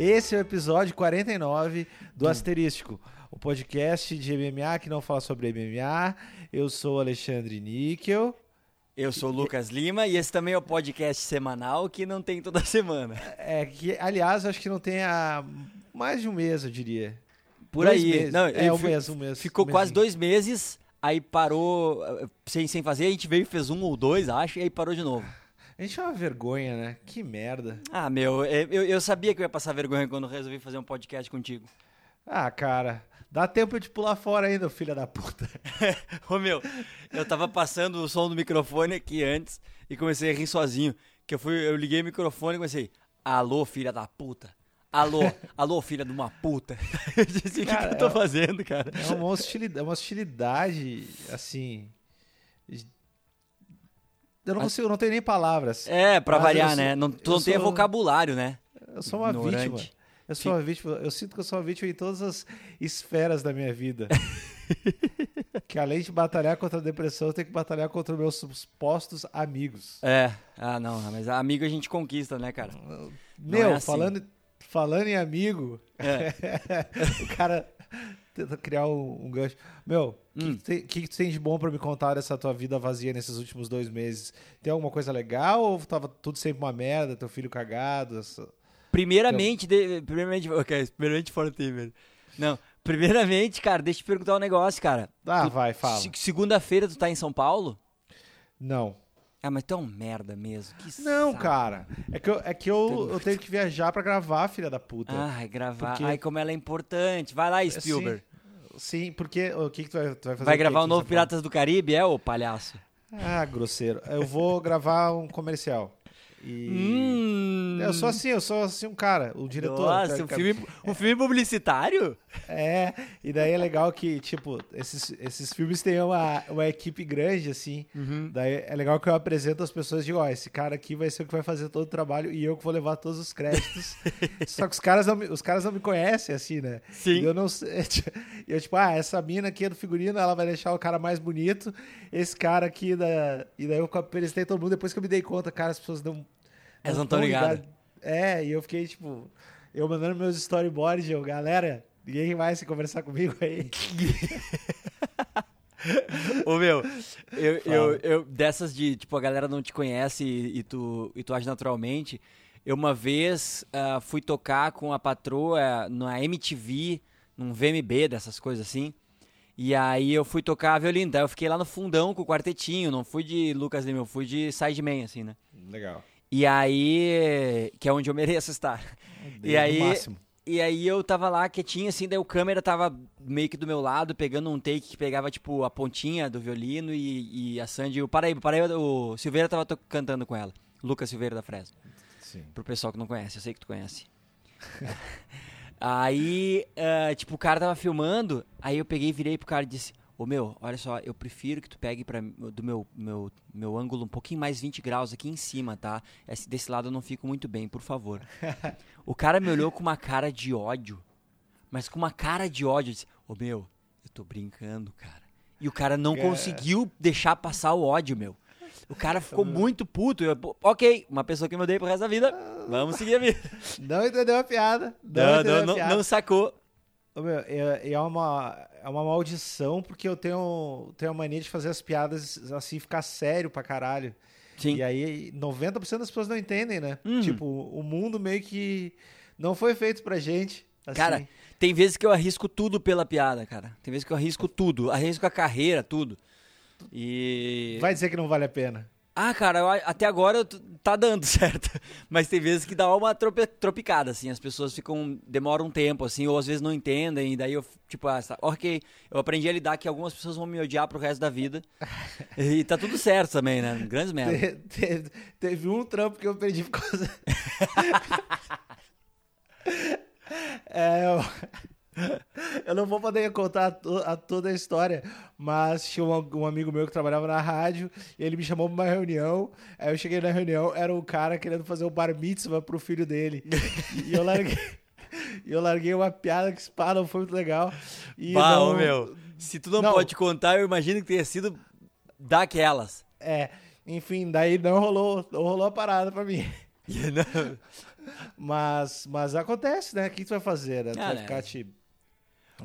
Esse é o episódio 49 do Asterístico, o podcast de MMA que não fala sobre MMA. Eu sou o Alexandre Níquel. Eu sou o Lucas Lima e esse também é o podcast semanal que não tem toda semana. É que, aliás, acho que não tem há mais de um mês, eu diria. Por Dois aí. meses. Não, é, um mês, um mês. Ficou um quase dois meses, aí parou eh, sem, sem fazer, a gente veio e fez um ou dois, acho, e aí parou de novo. A gente é uma vergonha, né? Que merda. Ah, meu, eh, eu, eu sabia que eu ia passar vergonha quando resolvi fazer um podcast contigo. Ah, cara, dá tempo de pular fora ainda, filha da puta. Ô meu, eu tava passando o som do microfone aqui antes e comecei a rir sozinho. Que eu fui, eu liguei o microfone e comecei, alô, filha da puta. Alô, alô, filha de uma puta. Eu disse, o que, eu tô é- fazendo, cara? É uma hostilidade, é uma hostilidade assim. Eu não consigo, não tenho nem palavras. É, pra variar, eu né? sou- Não, tu eu não tem sou- vocabulário, né? Eu sou uma Ignorante. vítima. Eu sou uma vítima. Eu sinto que eu sou uma vítima em todas as esferas da minha vida. que além de batalhar contra a depressão, eu tenho que batalhar contra meus supostos amigos. É. Ah, não, mas amigo a gente conquista, né, cara? Meu, é assim. falando, falando em amigo, É. o cara tenta criar um, um gancho. Meu, o Hum. que, que, tem- que tu tem de bom pra me contar dessa tua vida vazia nesses últimos dois meses? Tem alguma coisa legal ou tava tudo sempre uma merda? Teu filho cagado? essa- Primeiramente, de- primeiramente, ok, primeiramente fora o Temer. Não, primeiramente, cara, deixa eu te perguntar um negócio, cara. Ah, Tu- vai, fala. se- Segunda-feira tu tá em São Paulo? Não. Ah, mas tu é um merda mesmo. Que Não, saco. cara. É que eu, é que eu, eu tenho que viajar pra gravar, filha da puta. Ai, gravar. Porque- Ai, como ela é importante. Vai lá, Spielberg. Sim, porque o que, que tu vai, tu vai fazer? Vai gravar o novo Piratas do Caribe, é, ô palhaço? Ah, grosseiro. Eu vou gravar um comercial. E. Hum. Eu sou assim, eu sou assim um cara, o diretor. Nossa, um teoricamente. filme, um filme publicitário? É, e daí é legal que, tipo, esses, esses filmes têm uma, uma equipe grande, assim. Uhum. Daí é legal que eu apresento as pessoas e digo, ó, esse cara aqui vai ser o que vai fazer todo o trabalho e eu que vou levar todos os créditos. Só que os caras não me, os caras não me conhecem, assim, né? Sim. E eu não sei. e Eu, tipo, ah, essa mina aqui é do figurino, ela vai deixar o cara mais bonito. Esse cara aqui da. E daí eu apresentei todo mundo, depois que eu me dei conta, cara, as pessoas não. Elas não tão tão ligadas. É, e eu fiquei, tipo, eu mandando meus storyboards, eu, galera, ninguém vai se conversar comigo aí. Ô meu, eu, eu, eu- dessas de, tipo, a galera não te conhece e, e tu, e tu age naturalmente. Eu uma vez ah, fui tocar com a patroa na MTV, num VMB, dessas coisas assim. E aí eu fui tocar violino, daí eu fiquei lá no fundão com o quartetinho, não fui de Lucas Lima, eu fui de sideman, assim, né? Legal. E aí, que é onde eu mereço estar. E aí, máximo. e aí eu tava lá quietinho, assim, daí o câmera tava meio que do meu lado, pegando um take que pegava, tipo, a pontinha do violino e, e a Sandy... O Paraíba, Paraíba, o Silveira tava cantando com ela. Lucas Silveira da Fresno. Sim. Pro pessoal que não conhece, eu sei que tu conhece. aí, ah, tipo, o cara tava filmando, aí eu peguei, virei pro cara e disse... Ô meu, olha só, eu prefiro que tu pegue pra, do meu, meu, meu ângulo um pouquinho mais 20 graus aqui em cima, tá? Esse, desse lado eu não fico muito bem, por favor. O cara me olhou com uma cara de ódio. Mas com uma cara de ódio. Eu disse, ô meu, eu tô brincando, cara. E o cara não É. conseguiu deixar passar o ódio, meu. O cara ficou muito puto. Eu, "Pô, ok, uma pessoa que me odeia pro resto da vida. Vamos seguir a vida. Não entendeu a piada. Não, Não, não, não sacou. É, é uma, é uma maldição, porque eu tenho, tenho a mania de fazer as piadas assim, ficar sério pra caralho. Sim. E aí, 90% das pessoas não entendem, né? Uhum. Tipo, o mundo meio que não foi feito pra gente. assim. Cara, tem vezes que eu arrisco tudo pela piada, cara. Tem vezes que eu arrisco tudo. Arrisco a carreira, tudo. E. vai dizer que não vale a pena. Ah, cara, até agora tá dando certo. Mas tem vezes que dá uma tropicada, assim. As pessoas ficam. demoram um tempo, assim, ou às vezes não entendem. E daí eu, tipo, ah, ok. Eu aprendi a lidar que algumas pessoas vão me odiar pro resto da vida. e tá tudo certo também, né? Grandes merda. Te- te- teve um trampo que eu perdi por causa. é, eu... eu não vou poder contar a, to- a toda a história, mas tinha um, um amigo meu que trabalhava na rádio e ele me chamou pra uma reunião. Aí eu cheguei na reunião, era um cara querendo fazer o bar mitzvah pro filho dele. e eu larguei. E eu larguei uma piada que pá, não foi muito legal. E Bah, não, ô, meu. Se tu não, Não. pode contar, eu imagino que tenha sido daquelas. É, enfim, daí não rolou, não rolou a parada pra mim. Mas, mas acontece, né? O que tu vai fazer? Né? Tu Ah, vai né? ficar te.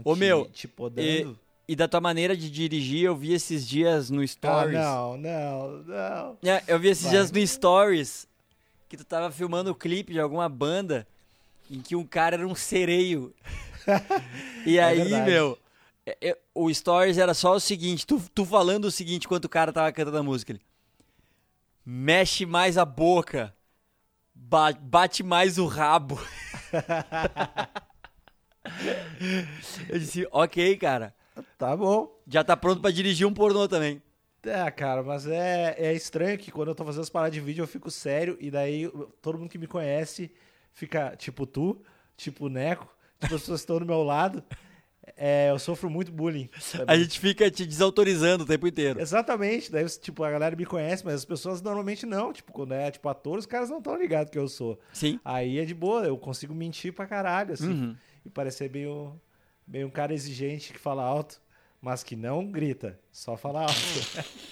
Ô, te- meu, Te podando. E da tua maneira de dirigir, eu vi esses dias no Ah, Stories. não, não, não. É, eu vi esses Vai. dias no Stories que tu tava filmando o clipe de alguma banda em que um cara era um sereio. e É aí, verdade. meu, é- é- o Stories era só o seguinte, tu, tu falando o seguinte enquanto o cara tava cantando a música. Ele, Mexe mais a boca. ba- bate mais o rabo. eu disse, ok, cara. Tá bom. Já tá pronto pra dirigir um pornô também. É, cara, mas é, é estranho que quando eu tô fazendo as paradas de vídeo eu fico sério e daí todo mundo que me conhece fica tipo tu, tipo o Neco, tipo as pessoas que estão do meu lado. É, eu sofro muito bullying. sabe? A gente fica te desautorizando o tempo inteiro. Exatamente, daí tipo, a galera me conhece, mas as pessoas normalmente não. Tipo, quando é tipo ator, os caras não estão ligados que eu sou. Sim. Aí é de boa, eu consigo mentir pra caralho, assim. Uhum. E parecer um, bem um cara exigente que fala alto, mas que não grita, só fala alto.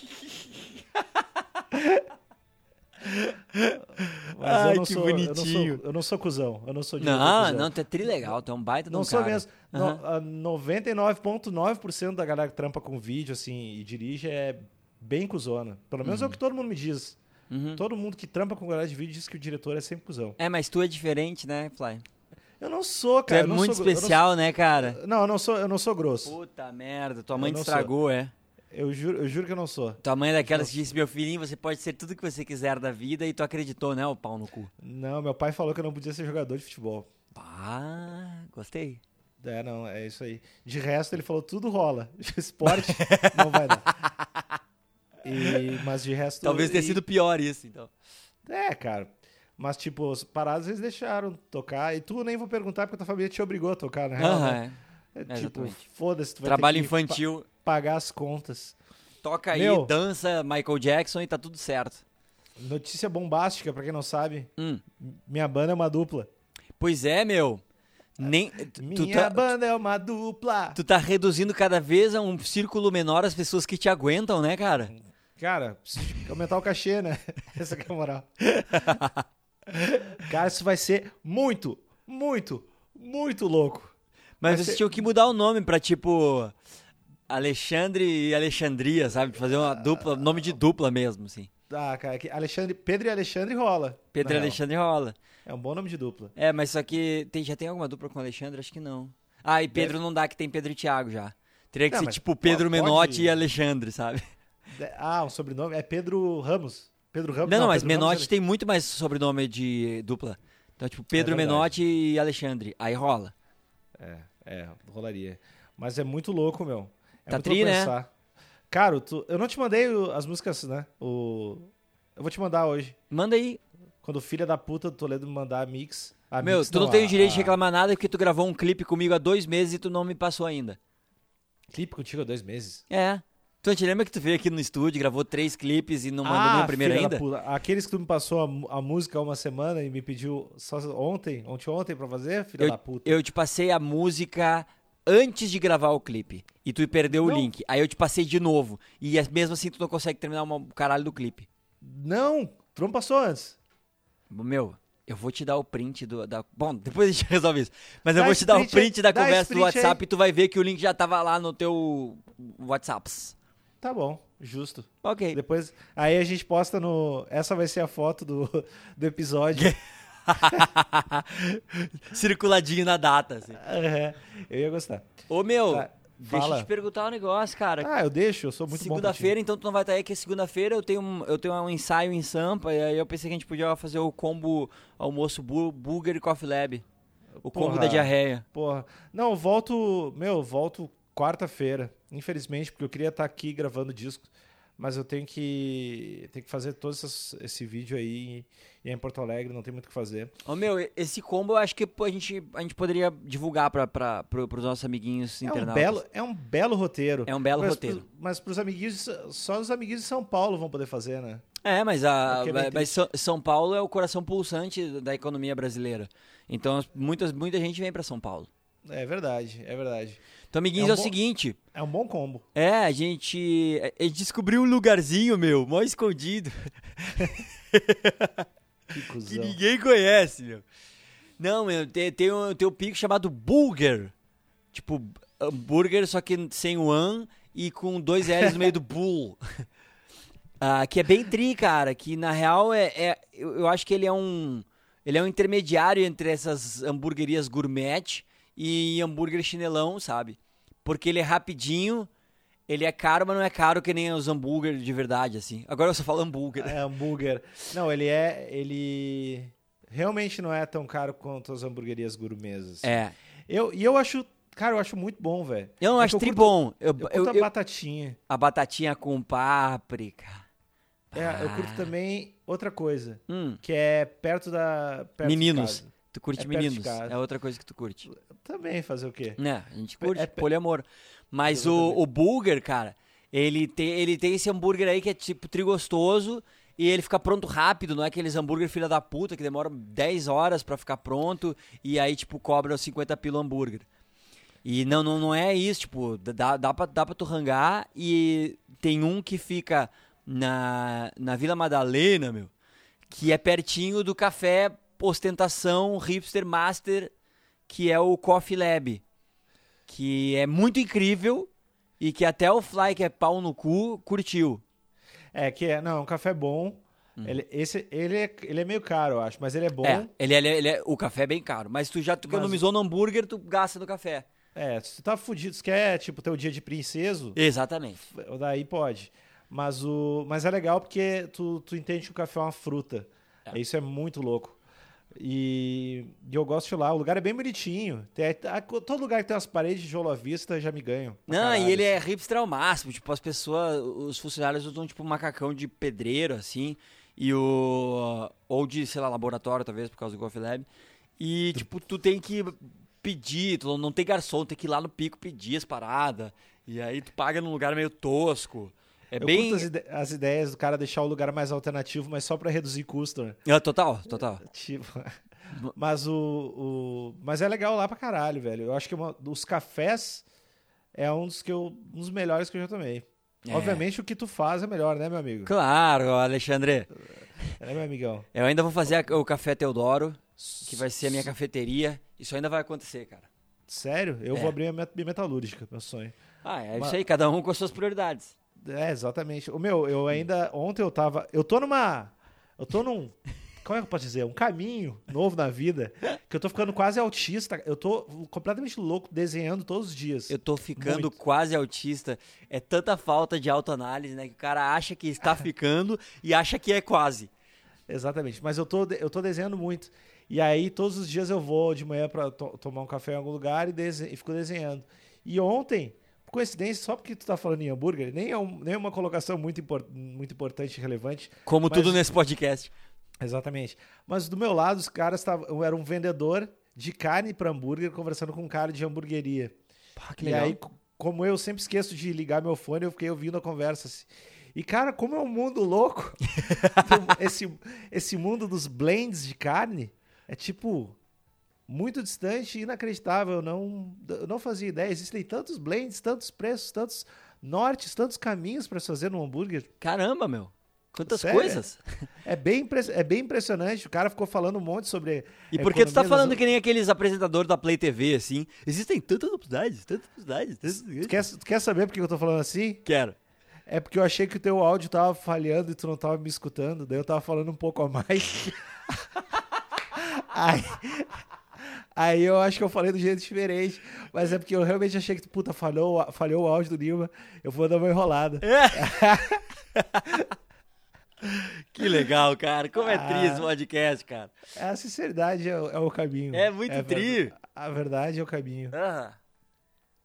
mas Ai, eu não que sou, Eu bonitinho. não, sou, eu não sou cuzão, eu não sou de Não, cuzão. não, tu é trilegal, tu é um baita de um Não sou mesmo. A 99,9% da galera que trampa com vídeo, assim, e dirige é bem cuzona. Pelo menos é o que todo mundo me diz. Uhum. Todo mundo que trampa com galera de vídeo diz que o diretor é sempre cuzão. É, mas tu é diferente, né, Fly? Eu não sou, Tu cara. é eu não muito sou eu não especial, né, cara? sou- Não, eu não sou, eu não sou grosso. Puta merda, tua mãe te estragou, é. Eu juro, eu juro que eu não sou. Tua mãe é daquelas que disse, meu filhinho, você pode ser tudo que você quiser da vida e tu acreditou, né, o pau no cu. Não, meu pai falou que eu não podia ser jogador de futebol. Pá, gostei. É, não, é isso aí. De resto, ele falou tudo rola. Esporte não vai dar. E- mas de resto. Talvez tenha e- sido pior isso, então. É, cara. Mas, tipo, os parados eles deixaram tocar. E tu nem vou perguntar porque tua família te obrigou a tocar, na real. Aham, né? é. É, tipo, foda-se, tu vai Trabalho ter que infantil, pa- pagar as contas. toca aí, Meu. dança Michael Jackson e tá tudo certo. Notícia bombástica, pra quem não sabe. Hum. Minha banda é uma dupla. Pois é, meu. Nem, Minha tá, banda é uma dupla. tu tá reduzindo cada vez a um círculo menor as pessoas que te aguentam, né, cara? Cara, aumentar o cachê, né? Essa que é a moral. Cara, isso vai ser muito, muito, muito louco. Mas Vai vocês ser- tinham que mudar o nome pra, tipo, Alexandre e Alexandria, sabe? Fazer uma dupla, nome de dupla mesmo, assim. Ah, cara, Alexandre, Pedro e Alexandre rola. Pedro e na real. Alexandre rola. É um bom nome de dupla. É, mas só que tem, já tem alguma dupla com Alexandre? Acho que não. Ah, e Pedro não dá, que tem Pedro e Thiago já. Teria que Não, ser tipo po- Pedro pode- Menotti e Alexandre, sabe? Ah, um sobrenome? É Pedro Ramos. Pedro Ramos. Não, não, mas Pedro Ramos Menotti tem muito mais sobrenome de dupla. Então, tipo, Pedro É. Menotti e Alexandre. Aí rola. É, é, rolaria. Mas é muito louco, meu. É Tá tri, né? Cara, tu- eu não te mandei as músicas, né? O... Eu vou te mandar hoje. Manda aí. Quando o filho da puta do Toledo me mandar a mix. A Meu, mix tu não, tem a- o direito de a- reclamar nada porque tu gravou um clipe comigo há dois meses e tu não me passou ainda. Clipe contigo há dois meses. É. Tu te lembra que tu veio aqui no estúdio, gravou três clipes e não mandou ah, nem o primeiro filha da ainda? puta. Aqueles que tu me passou a, a música há uma semana e me pediu só ontem, ontem, ontem pra fazer, filha da puta. Eu te passei a música antes de gravar o clipe. E tu perdeu Não. o link. Aí eu te passei de novo. E é- mesmo assim tu não consegue terminar uma- o caralho do clipe. Não, tu não passou antes. Meu, eu vou te dar o print do. Da... Bom, depois a gente resolve isso. Mas eu Dá vou esse te dar o print aí, da conversa do print aí. WhatsApp e tu vai ver que o link já tava lá no teu WhatsApps. Tá bom, justo. Ok. Depois, aí a gente posta no. Essa vai ser a foto do, do episódio. Circuladinho na data. Assim. É, eu ia gostar. Ô meu, Tá, deixa eu fala. te perguntar um negócio, cara. Ah, eu deixo, eu sou muito bom. Segunda-feira, então tu não vai estar aí, que é segunda-feira eu tenho, um, eu tenho um ensaio em Sampa, e aí eu pensei que a gente podia fazer o combo almoço bu burger e coffee lab. O combo Porra. da diarreia. Porra. Não, eu volto. Meu, eu volto quarta-feira. Infelizmente, porque eu queria estar aqui gravando disco. Mas eu tenho que. Tenho que fazer todo essas- esse vídeo aí. E é em Porto Alegre, não tem muito o que fazer. Ô meu, esse combo eu acho que a gente, a gente poderia divulgar pro, pros nossos amiguinhos É um, internautas. belo, é um belo roteiro. É um belo mas roteiro. Pro, mas pros amiguinhos. Só os amiguinhos de São Paulo vão poder fazer, né? É, mas, a, é mas São- Paulo é o coração pulsante da economia brasileira. Então muitas, muita gente vem pra São Paulo. É verdade, é verdade. Então, amiguinhos, É é, um o bom- seguinte. É um bom combo. É, a gente, a gente descobriu um lugarzinho, meu, mó escondido. Que que ninguém conhece, meu. Não, meu, tem, tem, um, tem um pico chamado Bulger. Tipo, hambúrguer, só que sem o an e com dois L's no meio do bull. Ah, que é bem tri, cara. Que na real é. é- eu, eu acho que ele é um. Ele é um intermediário entre essas hamburguerias gourmet e hambúrguer chinelão, sabe? Porque ele é rapidinho, ele é caro, mas não é caro que nem os hambúrguer de verdade, assim. Agora eu só falo hambúrguer. É hambúrguer. Não, ele é. Ele realmente não é tão caro quanto as hamburguerias gourmets. assim. É. Eu, e eu acho. Cara, eu acho muito bom, velho. Eu não É acho tri curto- bom. Eu, Eu eu- a batatinha. a batatinha com páprica. É, eu curto Ah. também outra coisa, Hum, que é perto da. Perto meninos. Tu curte É meninos. É outra coisa que tu curte. Também fazer o quê? Né, a gente curte, É pe- poliamor. Mas o, o Bulger, cara, ele tem, ele tem esse hambúrguer aí que é tipo trigostoso e ele fica pronto rápido, não é aqueles hambúrguer filha da puta que demoram 10 horas pra ficar pronto e aí, tipo, cobra os 50 pila o hambúrguer. E não, não, não é isso, tipo, dá, dá, pra, dá pra tu rangar e tem um que fica na, na Vila Madalena, meu, que é pertinho do café ostentação hipster master, que é o Coffee Lab, que é muito incrível e que até o Fly, que é pau no cu, curtiu. É, que é. Não, é um café bom. Ele, esse, ele, é, ele é meio caro, eu acho, mas ele é bom. É, ele, ele, ele é- o café é bem caro, mas tu já tu Mas- economizou no hambúrguer, tu gasta no café. É, se tu tá fudido, se quer, tipo, ter o dia de princeso, Exatamente. daí pode. Mas, o, mas é legal porque tu, tu entende que o café é uma fruta. É. Isso é muito louco. E, e eu gosto de lá. O lugar é bem bonitinho. Tem, a- todo lugar que tem umas paredes de tijolo à vista já me ganham. pra Não, caralho. e ele é hipster ao máximo. Tipo, as pessoas, os funcionários usam tipo um macacão de pedreiro, assim. E o. Ou de, sei lá, laboratório, talvez, por causa do Coffee Lab. E, tipo, tu tem que pedir, tu não tem garçom, tem que ir lá no pico pedir as paradas. E aí tu paga num lugar meio tosco. É Eu bem. as, ide- as ideias do cara deixar o lugar mais alternativo, mas só pra reduzir custo, né? Ah, total, total. Tipo. Mas o, o. Mas é legal lá pra caralho, velho. Eu acho que uma, os cafés é um dos que eu. Um dos melhores que eu já tomei. É. Obviamente o que tu faz é melhor, né, meu amigo? Claro, Alexandre. É, meu amigão? Eu ainda vou fazer a- o Café Teodoro, que vai ser a minha cafeteria. Isso ainda vai acontecer, cara. Sério? Eu É. vou abrir a minha metalúrgica, meu sonho. Ah, é Mas- isso aí, cada um com as suas prioridades. É, exatamente. O meu, eu ainda. Ontem eu tava. Eu tô numa. Eu tô num. Como é que eu posso dizer? Um caminho novo na vida. Que eu tô ficando quase autista. Eu tô completamente louco desenhando todos os dias. Eu tô ficando Muito. quase autista. É tanta falta de autoanálise, né? Que o cara acha que está ficando e acha que é quase. Exatamente. Mas eu tô, eu tô desenhando muito. E aí, todos os dias eu vou de manhã pra to- tomar um café em algum lugar e, e fico desenhando. E ontem, coincidência, só porque tu tá falando em hambúrguer, nem é, um- nem é uma colocação muito, impor- muito importante e relevante. Como Mas- tudo nesse podcast. Exatamente. Mas do meu lado, os caras estavam. Eu era um vendedor de carne para hambúrguer conversando com um cara de hamburgueria. Pá, e aí, co- como eu sempre esqueço de ligar meu fone, eu fiquei ouvindo a conversa. assim. E, cara, como é um mundo louco. esse, esse mundo dos blends de carne é tipo. Muito distante inacreditável. Eu não, eu não fazia ideia. Existem tantos blends, tantos preços, tantos nortes, tantos caminhos para fazer num hambúrguer. Caramba, meu. Quantas Sério? coisas. É bem, é bem impressionante. O cara ficou falando um monte sobre. E por que tu tá falando das- que nem aqueles apresentadores da Play TV, assim? Existem tantas oportunidades, tantas oportunidades. tantas Tu quer, tu quer saber por que eu tô falando assim? Quero. É porque eu achei que o teu áudio tava falhando e tu não tava me escutando. Daí eu tava falando um pouco a mais. aí, aí eu acho que eu falei do jeito diferente. Mas é porque eu realmente achei que, puta, falhou, falhou o áudio do Nilma. Eu vou dar uma enrolada. Que legal, cara. Como é Ah. triste o podcast, cara. A sinceridade é, o- é o caminho. É muito tri. A verdade é o caminho. Ah.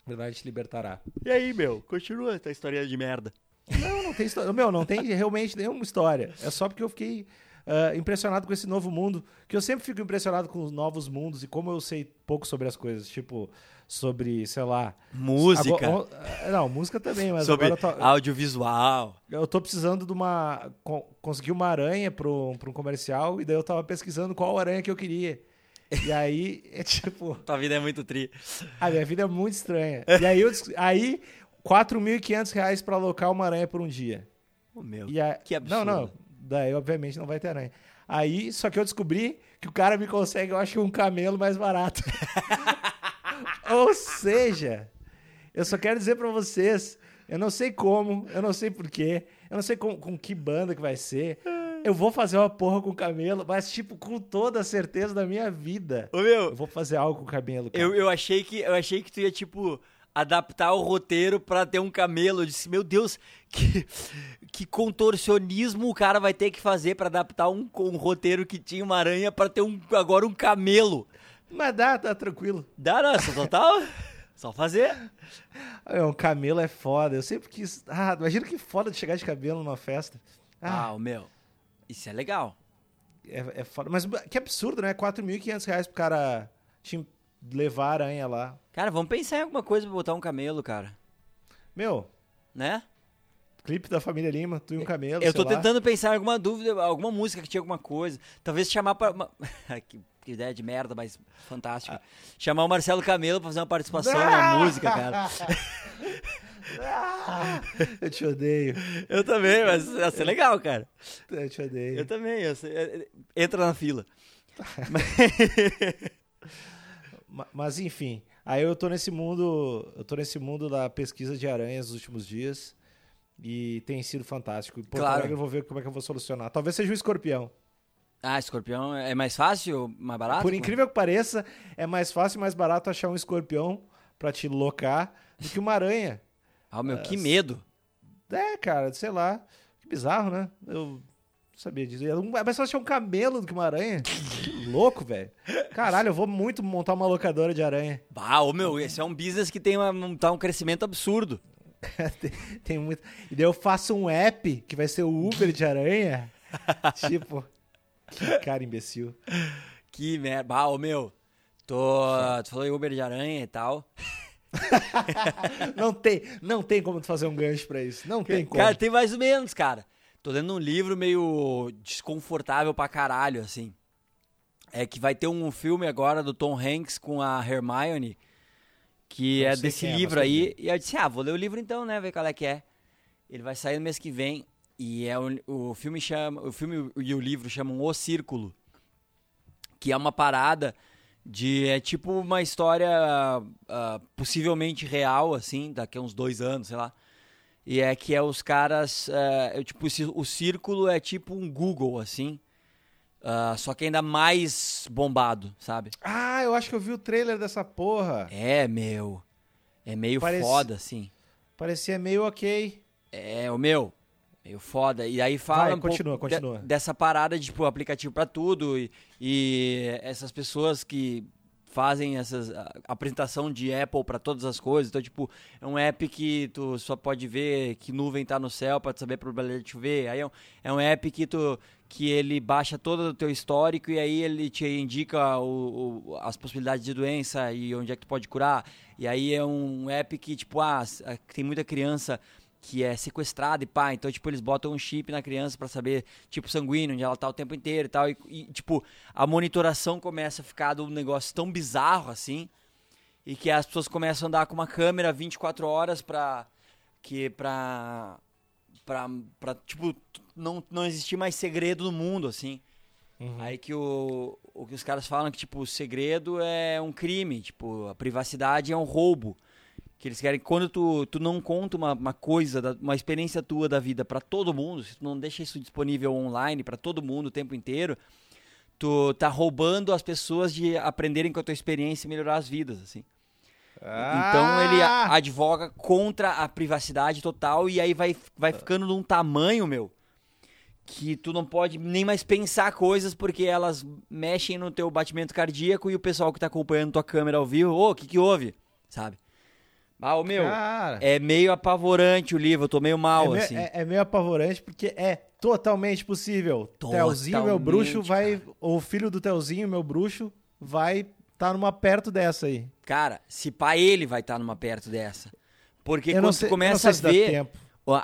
A verdade te libertará. E aí, meu? Continua essa história de merda. Não, não tem história. Meu, não tem realmente nenhuma história. É só porque eu fiquei ah, impressionado com esse novo mundo. Que eu sempre fico impressionado com os novos mundos e como eu sei pouco sobre as coisas. Tipo, sobre, sei lá. Música. Agora- ah, não, música também, mas sobre agora eu tô, audiovisual. eu tô precisando de uma. con- conseguir uma aranha para um comercial e daí eu tava pesquisando qual aranha que eu queria. E aí, é tipo. Tua vida é muito tri. A minha vida é muito estranha. E aí, eu, aí 4.500 reais pra alocar uma aranha por um dia. Oh, meu. E a... Que absurdo. Não, não. Daí, obviamente, não vai ter aranha. Aí, só que eu descobri que o cara me consegue, eu acho, um camelo mais barato. Ou seja, eu só quero dizer pra vocês, eu não sei como, eu não sei porquê, eu não sei com, com que banda que vai ser. Eu vou fazer uma porra com o camelo, mas, tipo, com toda a certeza da minha vida. Ô, meu, Eu vou fazer algo com o camelo. cara. eu, eu, achei que, eu achei que tu ia, tipo, adaptar o roteiro pra ter um camelo. Eu disse, meu Deus, que, que contorcionismo o cara vai ter que fazer pra adaptar um, um roteiro que tinha uma aranha pra ter um, agora um camelo. Mas dá, tá tranquilo. Dá, não, só total. Só fazer. É, um camelo é foda. Eu sempre quis. Ah, imagina que foda de chegar de cabelo numa festa. Ah, Ah, o meu. Isso é legal. é, é foda. Mas que absurdo, né? 4.500 reais pro cara te levar a aranha lá. Cara, vamos pensar em alguma coisa pra botar um camelo, cara. Meu, Né? clipe da família Lima, tu e um camelo. Eu tô lá. tentando pensar em alguma dúvida, alguma música que tinha alguma coisa. Talvez chamar pra. uma- que, ideia de merda, mas fantástica. Chamar o Marcelo Camelo pra fazer uma participação na música, cara. Ah, eu te odeio. Eu também, mas ia ser legal, cara. Eu te odeio. Eu também. eu sei- é, é, Entra na fila. Ma- Mas enfim, aí eu tô nesse mundo, eu tô nesse mundo da pesquisa de aranhas nos últimos dias e tem sido fantástico. Porto Claro. Eu vou ver como é que eu vou solucionar. Talvez seja o escorpião. Ah, escorpião é mais fácil, mais barato? Por incrível que pareça, é mais fácil e mais barato achar um escorpião pra te locar do que uma aranha. Ah, meu, que medo. É, cara, sei lá. Que bizarro, né? Eu sabia disso. É mais fácil achar um camelo do que uma aranha. Que louco, velho. Caralho, eu vou muito montar uma locadora de aranha. Bah, ô meu, esse é um business que tem uma, um, tá um crescimento absurdo. tem, tem muito. E daí eu faço um app que vai ser o Uber de aranha. tipo, que cara imbecil. Que merda. Bah, ô meu, tô, tu falou em Uber de aranha e tal. Não tem, não tem como tu fazer um gancho pra isso. Não tem como. Cara, tem mais ou menos, cara. Tô lendo um livro meio desconfortável pra caralho, assim. É que vai ter um filme agora do Tom Hanks com a Hermione, que Não é desse é, livro aí. E eu disse, ah, vou ler o livro então, né, ver qual é que é. Ele vai sair no mês que vem. E é o, o filme chama. O filme e o livro chamam O Círculo. Que é uma parada de. É tipo uma história ah, possivelmente real, assim, daqui a uns dois anos, sei lá. E é que é os caras. é, é tipo, o círculo é tipo um Google, assim. Ah, só que ainda mais bombado, sabe? Ah, eu acho que eu vi o trailer dessa porra. É, meu. É meio foda, assim. Parecia meio ok. É, o meu. Meio foda. E aí fala Vai, um pouco continua, de- continua. dessa parada de, tipo, aplicativo pra tudo. E, e essas pessoas que fazem essas apresentação de Apple pra todas as coisas. Então, tipo, é um app que tu só pode ver que nuvem tá no céu tu saber a probabilidade de chover. Aí é um, é um app que tu que ele baixa todo o teu histórico e aí ele te indica o- o- as possibilidades de doença e onde é que tu pode curar. E aí é um app que, tipo, ah, ah, tem muita criança que é sequestrada e pá, então, tipo, eles botam um chip na criança pra saber, tipo, sanguíneo, onde ela tá o tempo inteiro e tal, e, e, tipo, a monitoração começa a ficar de um negócio tão bizarro, assim, e que as pessoas começam a andar com uma câmera 24 horas pra, que, pra, pra, pra tipo, não, não existir mais segredo no mundo, assim. Aí que o, o que os caras falam que, tipo, o segredo é um crime, tipo, a privacidade é um roubo. Que eles querem que quando tu, tu não conta uma, uma coisa, da- uma experiência tua da vida pra todo mundo, se tu não deixa isso disponível online pra todo mundo o tempo inteiro, tu tá roubando as pessoas de aprenderem com a tua experiência e melhorar as vidas, assim. Então ele a- Ah! advoga contra a privacidade total e aí vai, vai ficando num tamanho, meu, que tu não pode nem mais pensar coisas porque elas mexem no teu batimento cardíaco e o pessoal que tá acompanhando tua câmera ao vivo, ô, o que que houve? Sabe? Ah, o meu, Cara, é meio apavorante o livro, eu tô meio mal, é, meio, assim. é- é meio apavorante porque é totalmente possível. Telzinho, meu Totalmente, bruxo, vai. O filho do Telzinho, meu bruxo, vai tá numa perto dessa aí. Cara, se pá ele vai estar numa perto dessa. Porque eu quando tu sei, não começa a ver...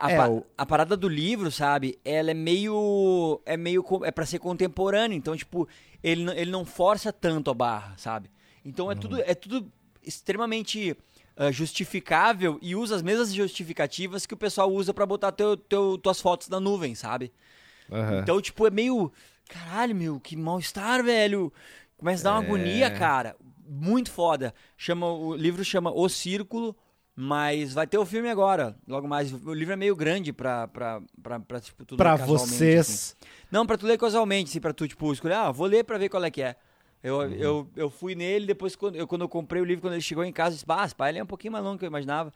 A, É, pa- o- a parada do livro, sabe? Ela é meio. É meio. É pra ser contemporâneo. Então, tipo, ele, não- ele não força tanto a barra, sabe? Então é, tudo, é tudo extremamente ah, justificável e usa as mesmas justificativas que o pessoal usa pra botar teu, teu, tuas fotos na nuvem, sabe? Aham. Então, tipo, é meio. Caralho, meu, que mal-estar, velho. Começa a dar uma agonia, cara. Muito foda. Chama, o livro chama O Círculo, mas vai ter o filme agora, logo mais. O livro é meio grande pra, pra, pra, pra tipo, tu ler Pra casualmente, vocês. assim. Não, pra tu ler casualmente, assim, pra tu, tipo, escolher, ah, vou ler pra ver qual é que é. Eu, Uhum. eu, eu fui nele, depois, quando eu, quando eu comprei o livro, quando ele chegou em casa, eu disse, esse pai, ele é um pouquinho mais longo que eu imaginava.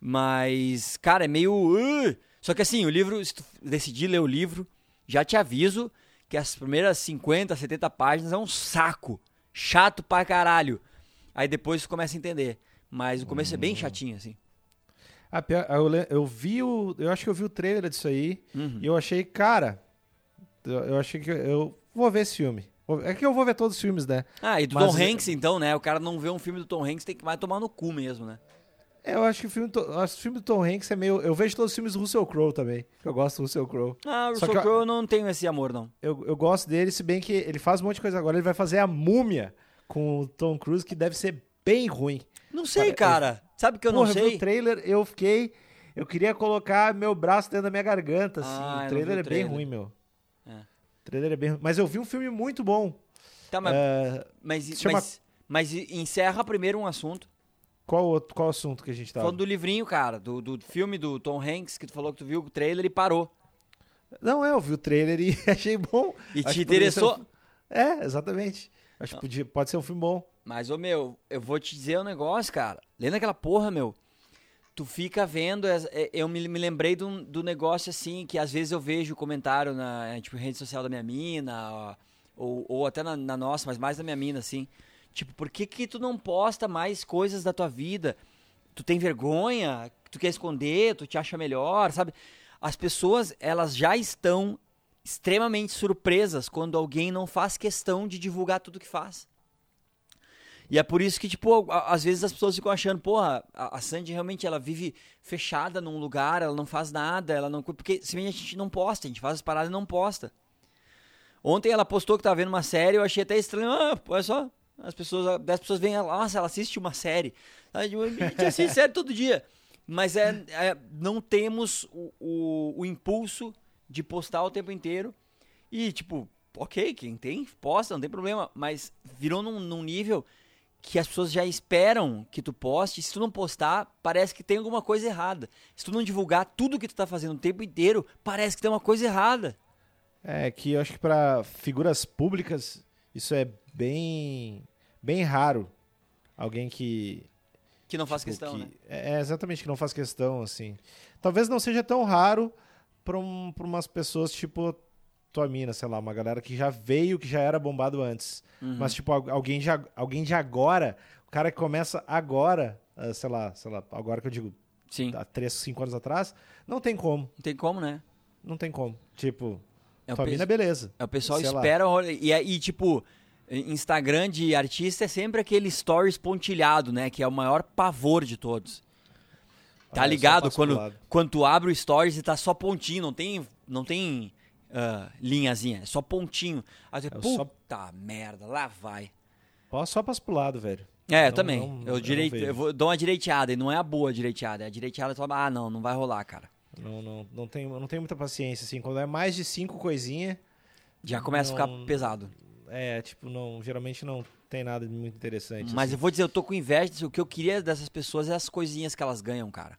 Mas, cara, é meio... uh, Só que assim, o livro, se tu decidir ler o livro, já te aviso que as primeiras 50, 70 páginas é um saco. Chato pra caralho. Aí depois tu começa a entender. Mas o começo é Hum. bem chatinho, assim. Ah, eu, vi o. Eu acho que eu vi o trailer disso aí. Uhum. E eu achei, cara. Eu, eu achei que. Eu vou ver esse filme. É que eu vou ver todos os filmes, né? Ah, e do Mas- Tom Hanks, então, né? O cara não vê um filme do Tom Hanks, tem que mais tomar no cu mesmo, né? É, Eu acho que o filme, eu acho que o filme do Tom Hanks é meio. Eu vejo todos os filmes do Russell Crowe também. que Eu gosto do Russell Crowe. Ah, o Só Russell eu- Crowe eu não tenho esse amor, não. Eu, eu gosto dele, se bem que ele faz um monte de coisa agora. Ele vai fazer a múmia com o Tom Cruise, que deve ser bem ruim. Não sei, Cara, cara. Sabe que eu Porra, não vi sei? o trailer, eu fiquei. Eu queria colocar meu braço dentro da minha garganta, assim. Ah, eu o vi trailer é trailer. bem ruim, meu. O trailer é bem. Mas eu vi um filme muito bom. Tá, mas, É, mas, chama- mas, mas encerra primeiro um assunto. qual, outro, qual assunto que a gente tava? Falando do livrinho, cara, do, do filme do Tom Hanks, que tu falou que tu viu o trailer e parou. Não, é, eu vi o trailer e achei bom. E Acho te um interessou? fi- É, exatamente. Acho que podia, pode ser um filme bom. Mas, ô meu, eu vou te dizer um negócio, cara. Lendo aquela porra, meu. Tu fica vendo. é, Eu me, lembrei do, do negócio assim, que às vezes eu vejo comentário na tipo, rede social da minha mina, ou, ou até na, na nossa, mas mais da minha mina, assim. Tipo, por que, que tu não posta mais coisas da tua vida? Tu tem vergonha? Tu quer esconder? Tu te acha melhor, sabe? As pessoas, elas já estão extremamente surpresas quando alguém não faz questão de divulgar tudo que faz. E é por isso que, tipo, às vezes as pessoas ficam achando, porra, a, Sandy realmente ela vive fechada num lugar, ela não faz nada, ela não. Porque bem a gente não posta, a gente faz as paradas e não posta. Ontem ela postou que tava vendo uma série, eu achei até estranho, ah, pô, é só. As pessoas, as pessoas veem, nossa, ela assiste uma série. A gente assiste série todo dia. Mas é, é- não temos o, o, o impulso de postar o tempo inteiro. E, tipo, ok, quem tem, posta, não tem problema. Mas virou num, num nível que as pessoas já esperam que tu poste. Se tu não postar, parece que tem alguma coisa errada. Se tu não divulgar tudo que tu tá fazendo o tempo inteiro, parece que tem uma coisa errada. É que eu acho que para figuras públicas isso é bem bem raro. Alguém que Que não faz tipo, questão, que- né? É exatamente que não faz questão assim. Talvez não seja tão raro para um, pra umas pessoas tipo tua mina, sei lá, uma galera que já veio, que já era bombado antes. Uhum. Mas tipo al- alguém já alguém de agora, o cara que começa agora, ah, sei lá, sei lá, agora que eu digo Sim. há 3, 5 anos atrás, não tem como. Não tem como, né? Não tem como. Tipo, É tua pe- mina, beleza. é o pessoal sei lá. espera. E, e, tipo, Instagram de artista é sempre aquele stories pontilhado, né? Que é o maior pavor de todos. Tá Ah, ligado? Quando, quando tu abre o stories e tá só pontinho, não tem, não tem ah, linhazinha, é só pontinho. Aí Eu só- puta merda, lá vai. Só passo pro lado, velho. É, eu Não- também. não- eu, eu direito, vejo. eu vou, dou uma direiteada, e não é a boa direiteada. É a direiteada, fala, ah, não, não vai rolar, cara. Não, não, não, tenho, eu não tenho muita paciência, assim. Quando é mais de cinco coisinhas, Já começa a Não- ficar pesado. é, tipo, não, geralmente não tem nada de muito interessante. Mas assim. eu vou dizer, eu tô com inveja. O que eu queria dessas pessoas é as coisinhas que elas ganham, cara.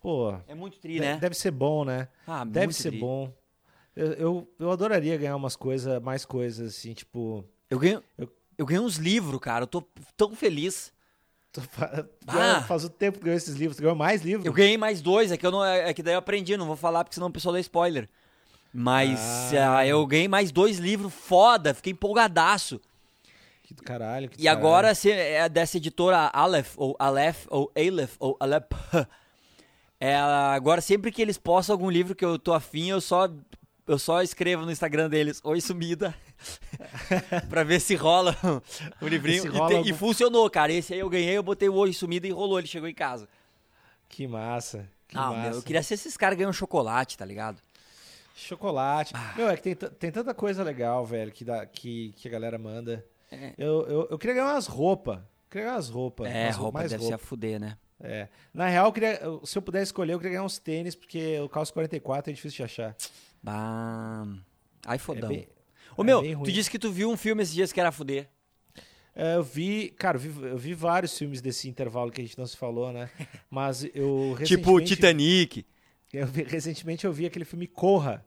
Pô, É muito tri, né? deve ser bom, né? Ah, deve ser tri. bom. Eu, eu, eu adoraria ganhar umas coisas, mais coisas, assim, tipo... Eu ganho, Eu- eu ganhei uns livros, cara. Eu tô tão feliz. tu fa- Ah! Faz o tempo que ganhou esses livros. Tu ganhou mais livros? Eu ganhei mais dois, é que, eu não, é que daí eu aprendi, não vou falar porque senão o pessoal dá spoiler. Mas Ah. ah, eu ganhei mais dois livros foda, fiquei empolgadaço. Que do caralho. que do E agora se é dessa editora Aleph, ou Aleph, ou Aleph, ou Aleph. Ela, agora sempre que eles postam algum livro que eu tô afim, eu só, eu só escrevo no Instagram deles, oi sumida, pra ver se rola o livrinho. E, rola te- algum- e funcionou, cara. Esse aí eu ganhei, eu botei o oi sumida e rolou, ele chegou em casa. Que massa. Que ah, massa. meu, eu queria ser esses caras ganham chocolate, tá ligado? Chocolate. Ah. Meu, é que tem, tem tanta coisa legal, velho, que, dá, que, que a galera manda. É. Eu, eu, eu queria ganhar umas roupas. Queria ganhar umas roupas. É, umas roupa deve roupa. se afuder, né? É. Na real, eu queria, se eu pudesse escolher, eu queria ganhar uns tênis, porque o calço 44 é difícil de achar. Bah, Ai, fodão. bem- Ô, é meu, tu disse que tu viu um filme esses dias que era fuder. É, eu vi, cara, eu vi, eu vi vários filmes desse intervalo que a gente não se falou, né? Mas eu Tipo recentemente, Titanic. eu vi- recentemente eu vi aquele filme Corra.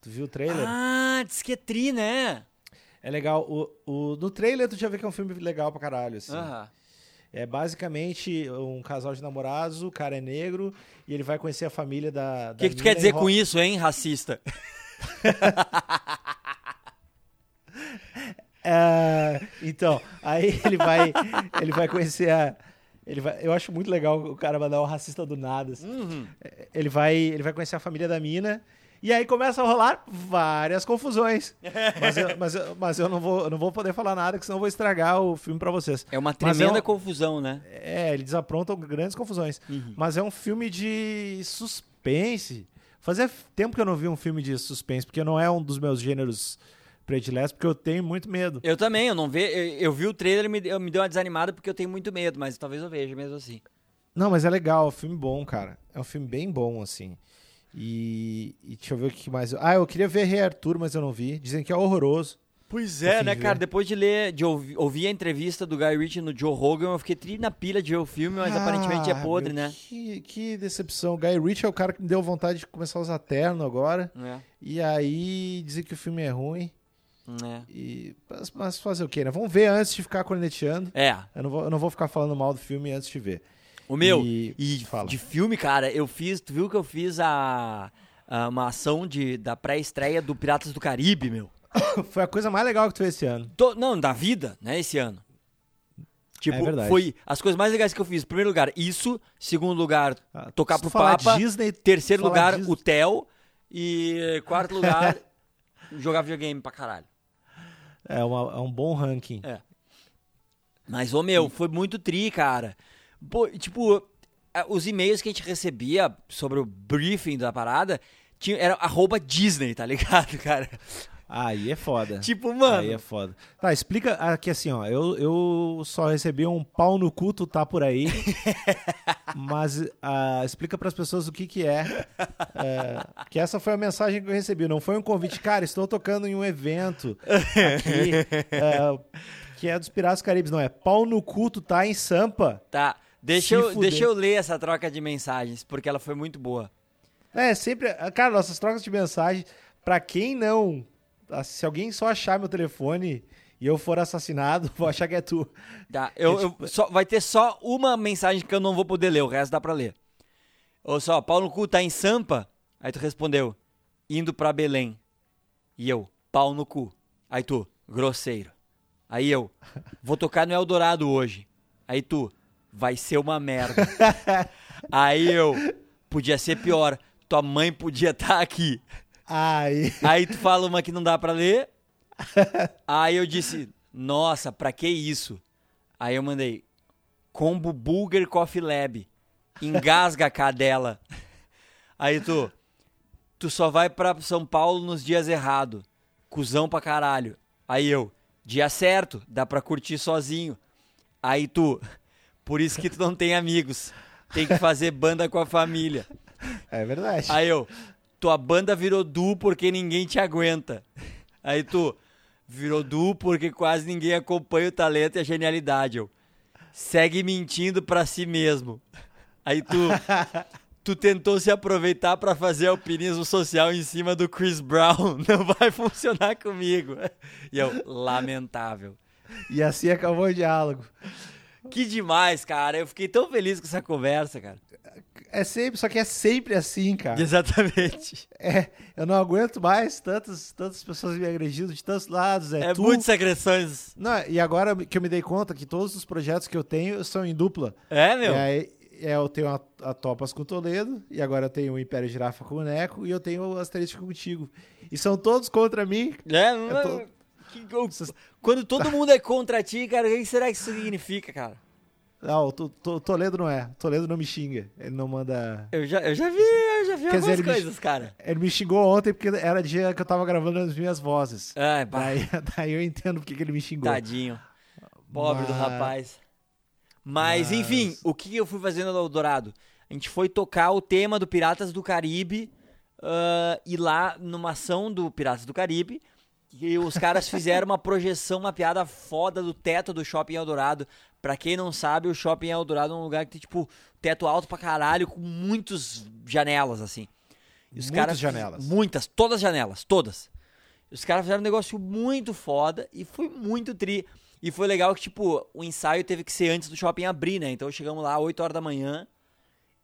Tu viu o trailer? Ah, diz que é tri, né? É legal. O, o, no trailer tu já vê que é um filme legal pra caralho, assim. Aham. É basicamente um casal de namorados, o cara é negro e ele vai conhecer a família da. O que, que tu quer dizer com isso, hein, racista? É, então, aí ele vai, ele vai conhecer a. Ele vai, eu acho muito legal o cara mandar um racista do nada. assim. Uhum. Ele, vai, ele vai conhecer a família da mina. E aí começa a rolar várias confusões. Mas eu, mas eu, mas eu não, vou, eu não vou poder falar nada, que senão eu vou estragar o filme pra vocês. É uma Mas tremenda é um- confusão, né? É, ele desapronta grandes confusões. Uhum. Mas é um filme de suspense. Fazia tempo que eu não vi um filme de suspense, porque não é um dos meus gêneros prediletos, porque eu tenho muito medo. Eu também, eu não ve, eu, eu vi o trailer e me, eu me deu uma desanimada porque eu tenho muito medo, mas talvez eu veja mesmo assim. Não, mas é legal, é um filme bom, cara. É um filme bem bom, assim. E, e deixa eu ver o que mais. Ah, eu queria ver Rei Arthur, mas eu não vi. Dizem que é horroroso. Pois é, né, cara? Depois de ler, de ouvir, ouvir a entrevista do Guy Ritchie no Joe Rogan, eu fiquei tri na pilha de ver o filme, mas aparentemente é Ah, podre, meu, né? Que, que decepção. Guy Ritchie é o cara que me deu vontade de começar a usar terno agora. É, E aí dizem que o filme é ruim. é. E, mas, mas fazer o quê, né? Vamos ver antes de ficar corneteando. É, Eu não vou, eu não vou ficar falando mal do filme antes de ver. O meu, E- e, fala. de filme, cara, eu fiz, tu viu que eu fiz a, a- uma ação de, da pré-estreia do Piratas do Caribe, meu? Foi a coisa mais legal que tu fez esse ano. Tô- não, da vida, né, esse ano. Tipo, É foi as coisas mais legais que eu fiz. Primeiro lugar, isso. Segundo lugar, Ah, tocar pro Papa. Disney, Terceiro lugar, Disney- o Theo. E quarto lugar, jogar videogame pra caralho. É, uma- é um bom ranking. É. Mas, ô meu, foi muito tri, cara. Pô, tipo, os e-mails que a gente recebia sobre o briefing da parada tinha, era arroba Disney, tá ligado, cara? Aí é foda. Tipo, mano. Aí é foda. Tá, explica aqui assim, ó. Eu, eu só recebi um pau no cu, tu tá por aí. mas ah, explica pras pessoas o que que é, é, Que essa foi a mensagem que eu recebi. Não foi um convite. Cara, estou tocando em um evento aqui, é, que é dos Piratas Caribes. Não, é pau no cu, tu tá em Sampa. Tá, deixa eu, deixa eu ler essa troca de mensagens, porque ela foi muito boa. É, sempre. Cara, nossas trocas de mensagem, pra quem não. Se alguém só achar meu telefone e eu for assassinado, vou achar que é tu. Tá, eu, É, tipo- eu- só, vai ter só uma mensagem que eu não vou poder ler, o resto dá pra ler. Ou só, pau no cu tá em Sampa? Aí tu respondeu, indo pra Belém. E eu, pau no cu. Aí tu, grosseiro. Aí eu, vou tocar no Eldorado hoje. Aí tu, vai ser uma merda. Aí eu, podia ser pior, tua mãe podia estar aqui. Aí. Aí tu fala uma que não dá pra ler. Aí eu disse, nossa, pra que isso? Aí eu mandei, combo Burger Coffee Lab. Engasga a cadela. Aí tu, tu só vai pra São Paulo nos dias errados. Cusão pra caralho. Aí eu, dia certo, dá pra curtir sozinho. Aí tu, por isso que tu não tem amigos. Tem que fazer banda com a família. É verdade. Aí eu, tua banda virou du porque ninguém te aguenta. Aí tu, virou du porque quase ninguém acompanha o talento e a genialidade. Eu, segue mentindo pra si mesmo. Aí tu, tu tentou se aproveitar pra fazer alpinismo social em cima do Chris Brown. Não vai funcionar comigo. E eu, lamentável. E assim acabou o diálogo. Que demais, cara. Eu fiquei tão feliz com essa conversa, cara. É sempre, só que é sempre assim, cara. Exatamente. É, eu não aguento mais tantas, tantas pessoas me agredindo de tantos lados. É, É tu. muitas agressões. Não, e agora que eu me dei conta que todos os projetos que eu tenho são em dupla. É, meu? E aí, é, eu tenho a, a Topas com o Toledo, e agora eu tenho o Império Girafa com o Neco, e eu tenho o Asterístico contigo. E são todos contra mim. É, mas- que- quando todo mundo é contra ti, cara, o que será que isso significa, cara? Não, o To- To- Toledo não é. Toledo não me xinga. Ele não manda. Eu já, eu já vi, eu já vi Quer dizer, algumas me- coisas, cara. Ele me xingou ontem porque era dia que eu tava gravando as minhas vozes. É, bah, Daí, daí eu entendo porque que ele me xingou. tadinho. Pobre do Mas- rapaz. Mas, Mas- enfim, o que eu fui fazendo no Eldorado? A gente foi tocar o tema do Piratas do Caribe uh, ir lá numa ação do Piratas do Caribe. E os caras fizeram uma projeção, uma piada foda do teto do Shopping Eldorado. Pra quem não sabe, o Shopping Eldorado é um lugar que tem, tipo, teto alto pra caralho, com muitas janelas, assim. E os Muitas caras, janelas. Muitas, todas as janelas, todas. Os caras fizeram um negócio muito foda e foi muito tri. E foi legal que, tipo, o ensaio teve que ser antes do shopping abrir, né? Então chegamos lá 8 horas da manhã.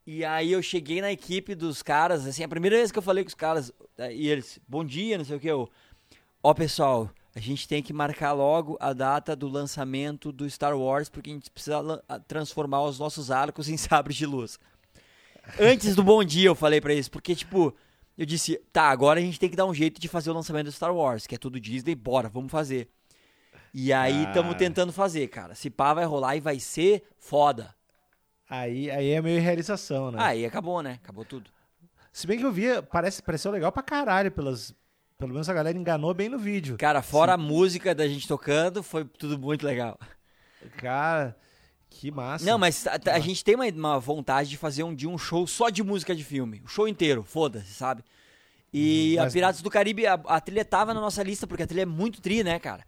E aí eu cheguei na equipe dos caras, assim, a primeira vez que eu falei com os caras, eh, e eles, bom dia, não sei o que, eu. Ó, pessoal, a gente tem que marcar logo a data do lançamento do Star Wars, porque a gente precisa transformar os nossos arcos em sabres de luz. Antes do bom dia eu falei para eles, porque, tipo, eu disse, tá, agora a gente tem que dar um jeito de fazer o lançamento do Star Wars, que é tudo Disney, bora, vamos fazer. E aí estamos ah. tentando fazer, cara. Se pá, vai rolar e vai ser foda. Aí, aí é meio realização, né? Aí acabou, né? Acabou tudo. Se bem que eu via, parece, pareceu legal pra caralho, pelas, pelo menos a galera enganou bem no vídeo. Cara, fora Sim. a música da gente tocando, foi tudo muito legal. Cara, que massa. Não, mas a, a gente tem uma, uma, vontade de fazer um dia um show só de música de filme. O show inteiro, foda-se, sabe? E hum, mas... a Piratas do Caribe, a, a, trilha tava na nossa lista, porque a trilha é muito tri, né, cara?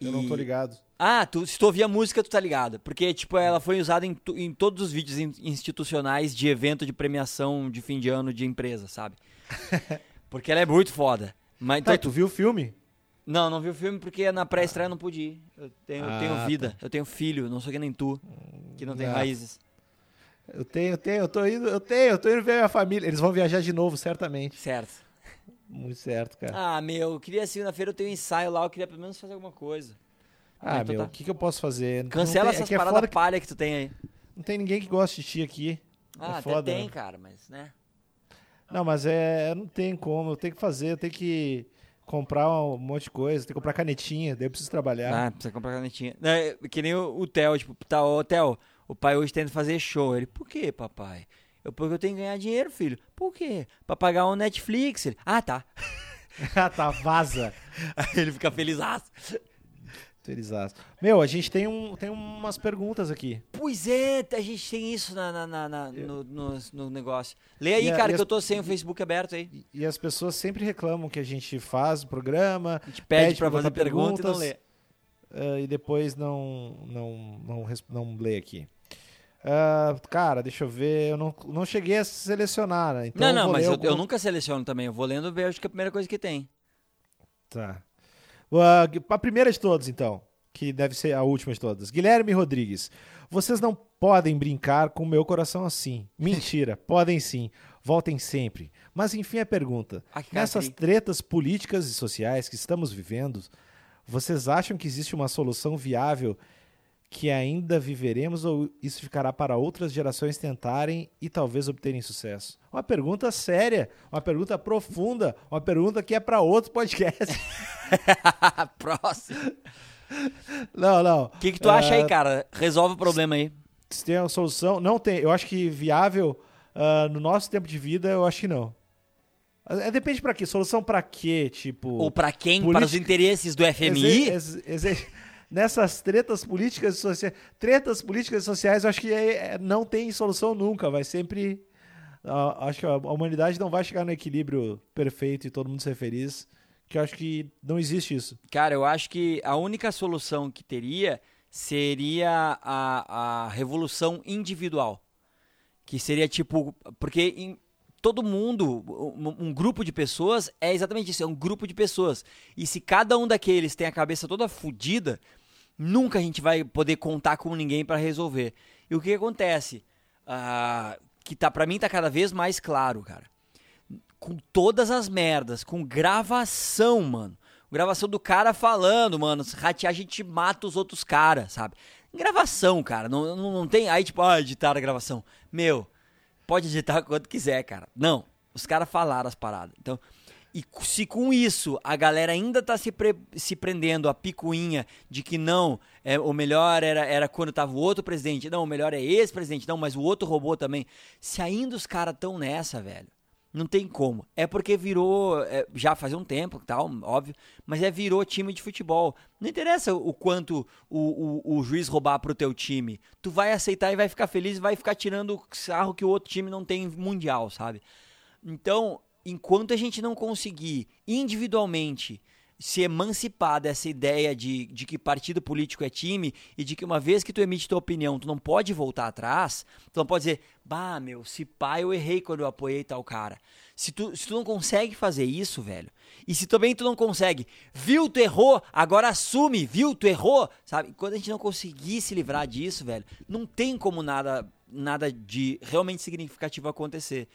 Eu e... não tô ligado. Ah, tu, se tu ouvir a música, tu tá ligado. Porque, tipo, ela foi usada em, em todos os vídeos institucionais de evento de premiação de fim de ano de empresa, sabe? porque ela é muito foda. Mas, tá, então, tu viu o filme? Não, não vi o filme porque na pré-estreia não pude ir. Eu tenho, ah, eu tenho vida, tá. eu tenho filho, não sou que nem tu, que não tem ah. raízes. Eu tenho, eu tenho, eu tô indo, eu tenho, eu tô indo ver minha família. Eles vão viajar de novo, certamente. Certo. Muito certo, cara. Ah, meu, eu queria segunda-feira eu tenho um ensaio lá, eu queria pelo menos fazer alguma coisa. Ah, meu, tá... o que, que eu posso fazer? Cancela tem, essas é, é paradas que... palha que tu tem aí. Não tem ninguém que goste de ti aqui. Ah, é foda, tem, né? cara, mas, né? Não, mas é. Não tem como, eu tenho que fazer, eu tenho que comprar um monte de coisa, tem que comprar canetinha, daí eu preciso trabalhar. Ah, precisa comprar canetinha. Não, é, que nem o, o Theo, tipo, tá, ô Theo, o pai hoje tenta fazer show. Ele, por quê, papai? Eu, porque eu tenho que ganhar dinheiro, filho. Por quê? Pra pagar um Netflix. Ele, ah, tá. ah, tá, vaza. Aí ele fica feliz. Meu, a gente tem, um, tem umas perguntas aqui. Pois é, a gente tem isso na, na, na, na no, no, no, negócio. Lê aí, cara, que as, eu tô sem o Facebook aberto aí. E as pessoas sempre reclamam que a gente faz o programa. A gente pede, pede pra fazer perguntas pergunta e não lê. Uh, e depois não, não, não, não, não lê aqui. Uh, cara, deixa eu ver. Eu não, não cheguei a selecionar, né? Então não, não, mas eu, algum... eu, nunca seleciono também. Eu vou lendo e vejo que é a primeira coisa que tem. Tá. Uh, a primeira de todas, então, que deve ser a última de todas. Guilherme Rodrigues. Vocês não podem brincar com o meu coração assim. Mentira, podem sim. Voltem sempre. Mas enfim, a pergunta: ah, nessas tretas políticas e sociais que estamos vivendo, vocês acham que existe uma solução viável que ainda viveremos ou isso ficará para outras gerações tentarem e talvez obterem sucesso? Uma pergunta séria, uma pergunta profunda, uma pergunta que é para outro podcast. Próximo. Não, não. O que, que tu uh, acha aí, cara? Resolve o problema aí. Se tem uma solução, não tem. Eu acho que viável uh, no nosso tempo de vida, eu acho que não. É, depende para quê? Solução para quê? Tipo. Ou para quem? Política... Para os interesses do FMI? Exe nessas tretas políticas e sociais. Tretas políticas e sociais, eu acho que é, é, não tem solução nunca. Vai sempre. Acho que a humanidade não vai chegar no equilíbrio perfeito e todo mundo ser feliz. Que eu acho que não existe isso. Cara, eu acho que a única solução que teria seria a, a revolução individual. Que seria tipo. Porque em, todo mundo, um, um, grupo de pessoas, é exatamente isso, é um grupo de pessoas. E se cada um daqueles tem a cabeça toda fodida, nunca a gente vai poder contar com ninguém para resolver. E o que acontece? Ah, que tá para mim tá cada vez mais claro, cara. Com todas as merdas, com gravação, mano. Gravação do cara falando, mano. Se ratear, a gente mata os outros caras, sabe? Gravação, cara. Não, não, não tem. Aí, tipo, ah, editar a gravação. Meu, pode editar quanto quiser, cara. Não. Os caras falaram as paradas. Então, e se com isso a galera ainda tá se, se prendendo a picuinha de que não, é, o melhor era, era quando tava o outro presidente, não, o melhor é esse presidente, não, mas o outro roubou também. Se ainda os caras tão nessa, velho, não tem como. É porque virou, é, já faz um tempo, tal, óbvio, mas é virou time de futebol. Não interessa o quanto o, o, o juiz roubar pro teu time. Tu vai aceitar e vai ficar feliz e vai ficar tirando o sarro que o outro time não tem mundial, sabe? Então, enquanto a gente não conseguir individualmente se emancipar dessa ideia de, de que partido político é time e de que uma vez que tu emite tua opinião, tu não pode voltar atrás, tu não pode dizer, bah, meu, se pá, eu errei quando eu apoiei tal cara. Se tu, se tu não consegue fazer isso, velho, e se também tu não consegue, viu, tu errou, agora assume, viu, tu errou, sabe? Quando a gente não conseguir se livrar disso, velho, não tem como nada, nada de realmente significativo acontecer.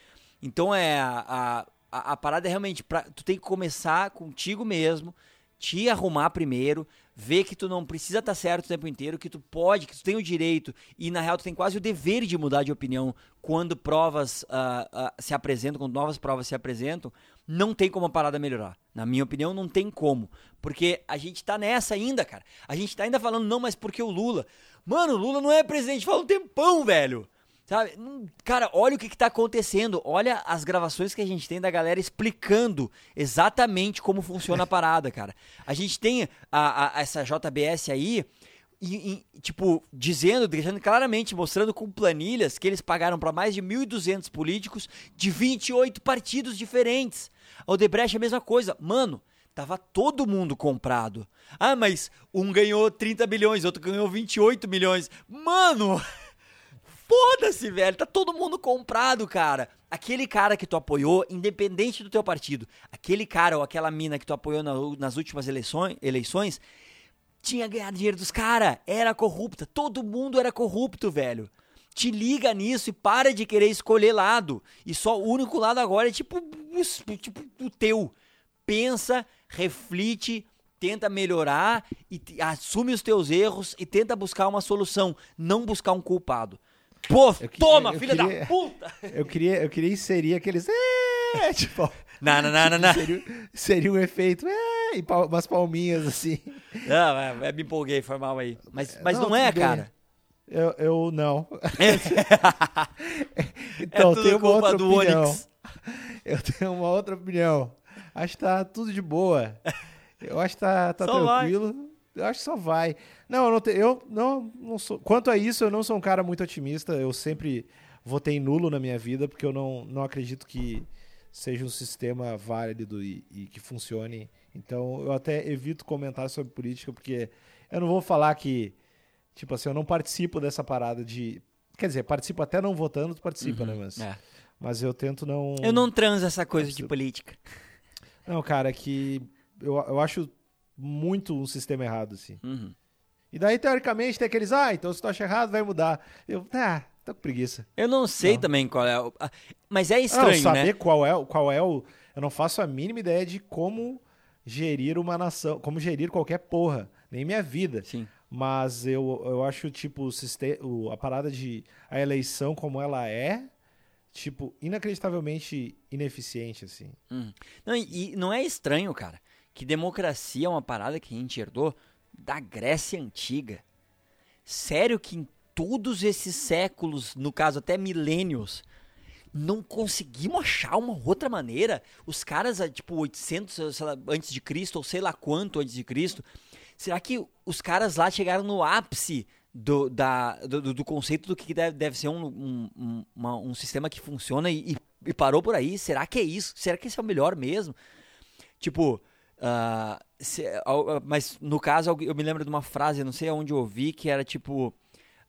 Então é a, a a, a, parada é realmente, pra, tu tem que começar contigo mesmo, te arrumar primeiro, ver que tu não precisa estar tá certo o tempo inteiro, que tu pode, que tu tem o direito e na real tu tem quase o dever de mudar de opinião quando provas uh, uh, se apresentam, quando novas provas se apresentam, não tem como a parada melhorar. Na minha opinião, não tem como. Porque a gente tá nessa ainda, cara. A gente tá ainda falando, não, mas porque o Lula. Mano, o Lula não é presidente fala um tempão, velho. Sabe? Cara, olha o que, está acontecendo. Olha as gravações que a gente tem da galera explicando exatamente como funciona a parada, cara. A gente tem a, a, essa JBS aí, e, e, tipo, dizendo, deixando claramente, mostrando com planilhas que eles pagaram para mais de 1.200 políticos de 28 partidos diferentes. A Odebrecht é a mesma coisa. Mano, tava todo mundo comprado. Ah, mas um ganhou 30 bilhões, outro ganhou 28 milhões. Mano! Foda-se, velho. Tá todo mundo comprado, cara. Aquele cara que tu apoiou, independente do teu partido, aquele cara ou aquela mina que tu apoiou na, nas últimas eleições, eleições, tinha ganhado dinheiro dos caras. Era corrupta. Todo mundo era corrupto, velho. Te liga nisso e para de querer escolher lado. E só o único lado agora é tipo, tipo o teu. Pensa, reflete, tenta melhorar e assume os teus erros e tenta buscar uma solução, não buscar um culpado. Pô, eu, toma, eu, filha queria, da puta! Eu queria, eu queria inserir aqueles. É, tipo. Não, não, não, não, Seria, seria um efeito. É, e umas palminhas assim. Não, é, é, me empolguei, foi mal aí. Mas, mas não, não é, cara. Eu, eu não. então, é tenho uma outra opinião. Onix. Eu tenho uma outra opinião. Acho que tá tudo de boa. Eu acho que tá, tá tranquilo. Vai. Eu acho que só vai. Não, eu não, te, eu não, não sou. Quanto a isso, eu não sou um cara muito otimista. Eu sempre votei nulo na minha vida, porque eu não, não acredito que seja um sistema válido e, e que funcione. Então, eu até evito comentar sobre política, porque eu não vou falar que, tipo assim, eu não participo dessa parada de. Quer dizer, participo até não votando, tu participa, né, uhum, né? Mas, é. mas eu tento não. Eu não transo essa coisa de política. Não, cara, que eu, eu acho muito um sistema errado, assim. Uhum. E daí, teoricamente, tem aqueles, ah, então se tu acha errado, vai mudar. Eu, ah, tô com preguiça. Eu não sei não. também qual é o... Mas é estranho, não, saber né? qual é, qual é o... Eu não faço a mínima ideia de como gerir uma nação, como gerir qualquer porra, nem minha vida. Sim. Mas eu, eu acho, tipo, o sistema, a parada de... A eleição como ela é, tipo, inacreditavelmente ineficiente, assim. Hum. Não, e, e não é estranho, cara, que democracia é uma parada que a gente herdou da Grécia Antiga. Sério que em todos esses séculos, no caso até milênios, não conseguimos achar uma outra maneira? Os caras, ah, tipo, 800 lá, antes de Cristo, ou sei lá quanto antes de Cristo, será que os caras lá chegaram no ápice do, da, do, do conceito do que deve, deve ser um, um, um, uma, um sistema que funciona e, e, parou por aí? Será que é isso? Será que esse é o melhor mesmo? Tipo, Uh, se, uh, mas no caso, eu me lembro de uma frase, não sei aonde eu ouvi, que era tipo.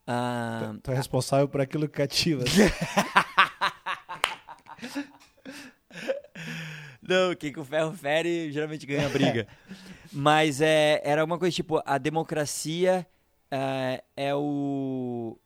Uh... Tu é responsável por aquilo que cativa. não, quem com ferro fere geralmente ganha briga. mas é, era uma coisa tipo: a democracia uh, é o.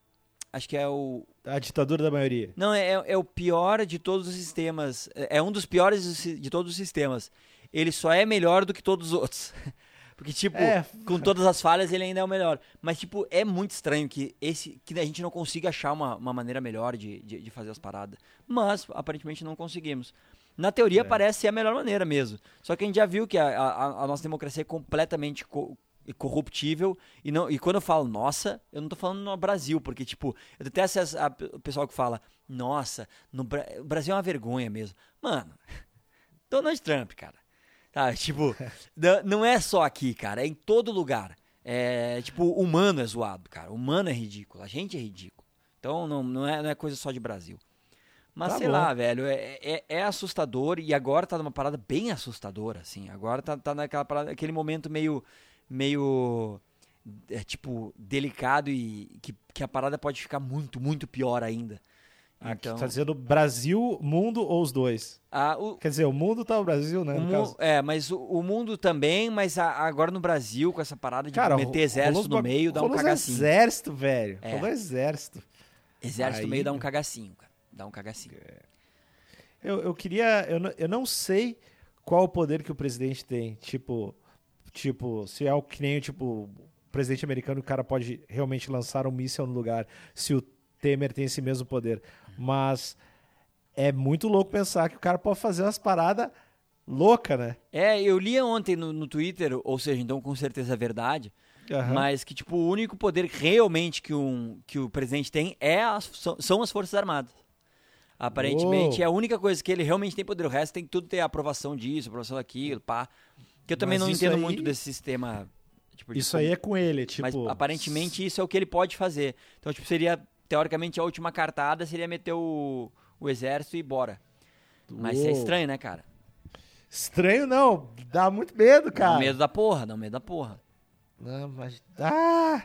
Acho que é o. A ditadura da maioria. Não, é, é o pior de todos os sistemas. É um dos piores de todos os sistemas ele só é melhor do que todos os outros. Porque, tipo, é. com todas as falhas, ele ainda é o melhor. Mas, tipo, é muito estranho que esse que a gente não consiga achar uma, uma maneira melhor de, de, de fazer as paradas. Mas, aparentemente, não conseguimos. Na teoria, é. parece ser a melhor maneira mesmo. Só que a gente já viu que a, a, a nossa democracia é completamente co corruptível. E, não, e quando eu falo nossa, eu não tô falando no Brasil, porque, tipo, eu detesto o pessoal que fala, nossa, no o Brasil é uma vergonha mesmo. Mano, Donald Trump, cara. Tá, tipo, não é só aqui, cara, é em todo lugar. É, tipo, humano é zoado, cara. Humano é ridículo, a gente é ridículo. Então não, não, é, não é coisa só de Brasil. Mas Tá sei bom. lá, velho, é, é, é assustador e agora tá numa parada bem assustadora, assim. Agora tá, tá naquela parada, aquele momento meio, meio, é, tipo, delicado e que, que a parada pode ficar muito, muito pior ainda. Aqui Então, tá dizendo Brasil, mundo ou os dois? a, o, Quer dizer, o mundo tá o Brasil, né? o no é, mas o, o mundo também, mas a- agora no Brasil, com essa parada de Cara, meter exército no meio, dá um cagacinho. exército, velho. É. Rolou exército. Exército no Aí- meio dá um cagacinho, cara. Dá um cagacinho. Eu, eu queria. Eu, não- eu não sei qual o poder que o presidente tem. Tipo, tipo, se é o que nem tipo, o presidente americano, o cara pode realmente lançar um míssil no lugar. Se o Temer tem esse mesmo poder. Mas é muito louco pensar que o cara pode fazer umas paradas loucas, né? É, eu li ontem no, no Twitter, ou seja, então com certeza é verdade, Aham. mas que tipo o único poder realmente que, um, que o presidente tem é as, são, as forças armadas. Aparentemente Uou. é a única coisa que ele realmente tem poder. O resto tem que tudo ter aprovação disso, aprovação daquilo, pá. Que eu também Mas não entendo aí- muito desse sistema. Tipo, Isso como- aí é com ele, tipo. Mas aparentemente isso é o que ele pode fazer. Então, tipo, seria, teoricamente, a última cartada seria meter o, o exército e bora. Mas isso é estranho, né, cara? Estranho não, dá muito medo, Dá cara. um medo da porra, dá um medo da porra. Não, mas. Ah!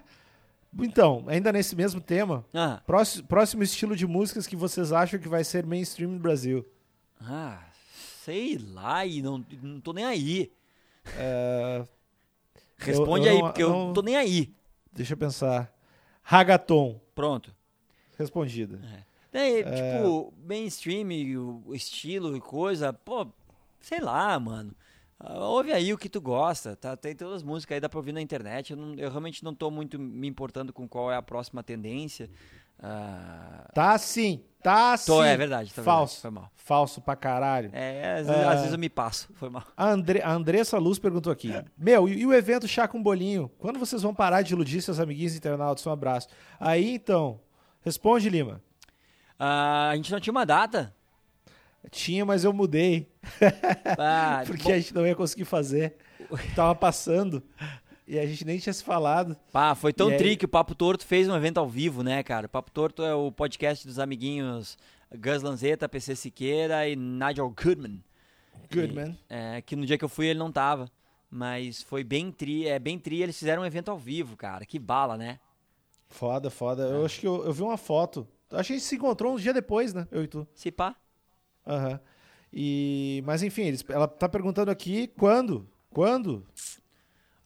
Então, ainda nesse mesmo tema, Ah, próximo, próximo estilo de músicas que vocês acham que vai ser mainstream no Brasil? ah sei lá, e não, não tô nem aí. É, Responde eu aí, não- porque eu não- não tô nem aí. deixa eu pensar. Ragaton, Pronto. Respondida. É, Tipo, mainstream, o estilo e coisa, pô, sei lá, mano. Ah, Ouve aí o que tu gosta, tá? Tem todas as músicas aí, dá pra ouvir na internet. Eu, não- eu realmente não tô muito me importando com qual é a próxima tendência. Ah, Tá sim, tá sim. tô, é verdade, tá Falso. verdade, foi mal. Falso pra caralho. É, às, vezes, É. às vezes eu me passo, foi mal. A, Andre, a Andressa Luz perguntou aqui: Meu, e, e o evento Chá com Bolinho? Quando vocês vão parar de iludir seus amiguinhos internautas? Um abraço. Aí então, responde, Lima. Ah, a gente não tinha uma data. Tinha, mas eu mudei. Ah, Porque bom, a gente não ia conseguir fazer. Tava passando. E a gente nem tinha se falado. pá, foi tão E aí- tri que o Papo Torto fez um evento ao vivo, né, cara? O Papo Torto é o podcast dos amiguinhos Gus Lanzetta, PC Siqueira e Nigel Goodman. Good, E. É, que no dia que eu fui ele não tava. Mas foi bem tri, é bem tri, eles fizeram um evento ao vivo, cara. Que bala, né? Foda, foda. Eu acho que eu, eu vi uma foto. Acho que a gente se encontrou um dia depois, né? Eu e tu. Se pá. Aham. E, mas enfim, eles, ela tá perguntando aqui quando? Quando?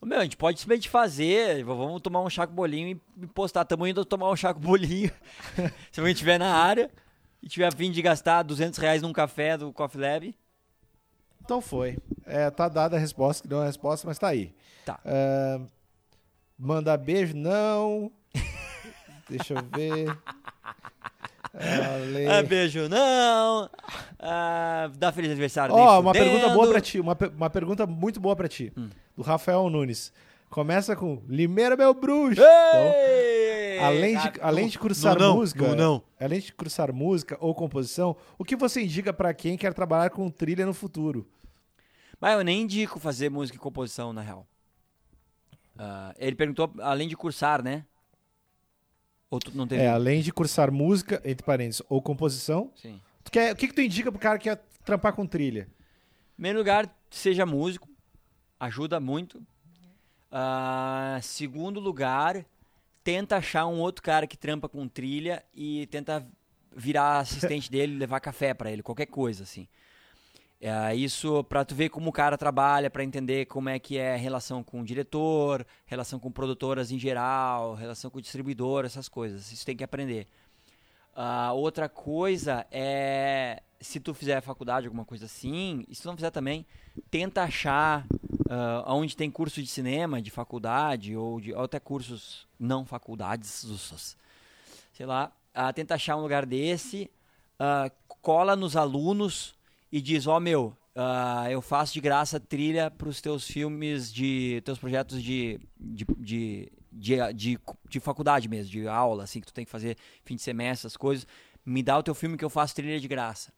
Ô, Meu, a gente pode simplesmente fazer, v- vamos tomar um chaco bolinho e- postar. Tamo indo tomar um chaco bolinho. Se alguém estiver na área e tiver a fim de gastar 200 reais num café do Coffee Lab, Então foi. É, tá dada a resposta, que deu a resposta, mas tá aí. Tá. É, mandar beijo? Não. Deixa eu ver. Ale- ah, beijo não, ah, dá feliz aniversário. Ó, nem uma pergunta boa pra ti. Uma, uma pergunta muito boa pra ti. Hum. Do Rafael Nunes. Começa com Limeira, meu bruxo. Então, além de, Ah, além de cursar não, não, música, Não, além de cursar música ou composição, o que você indica pra quem quer trabalhar com trilha no futuro? Mas eu nem indico fazer música e composição, na real. Ah, ele perguntou, além de cursar, né? Ou tu não teve? É, além de cursar música, entre parênteses, ou composição, Sim. tu quer, o que, que tu indica pro cara que quer trampar com trilha? Em primeiro lugar, seja músico. Ajuda muito. Ah, segundo lugar, tenta achar um outro cara que trampa com trilha e tenta virar assistente dele, levar café pra ele, qualquer coisa, assim. É, isso pra tu ver como o cara trabalha, pra entender como é que é a relação com o diretor, relação com produtoras em geral, relação com o distribuidor, essas coisas. Isso tem que aprender. Ah, outra coisa é, se tu fizer faculdade, alguma coisa assim, e se tu não fizer também, tenta achar ah, onde tem curso de cinema, de faculdade, ou, de, ou até cursos não faculdades, sei lá, ah, tenta achar um lugar desse, ah, cola nos alunos e diz, ó meu, ah, eu faço de graça trilha para os teus filmes de, teus projetos de, de, de, de, de, de faculdade mesmo, de aula, assim, que tu tem que fazer fim de semestre, essas coisas, me dá o teu filme que eu faço trilha de graça.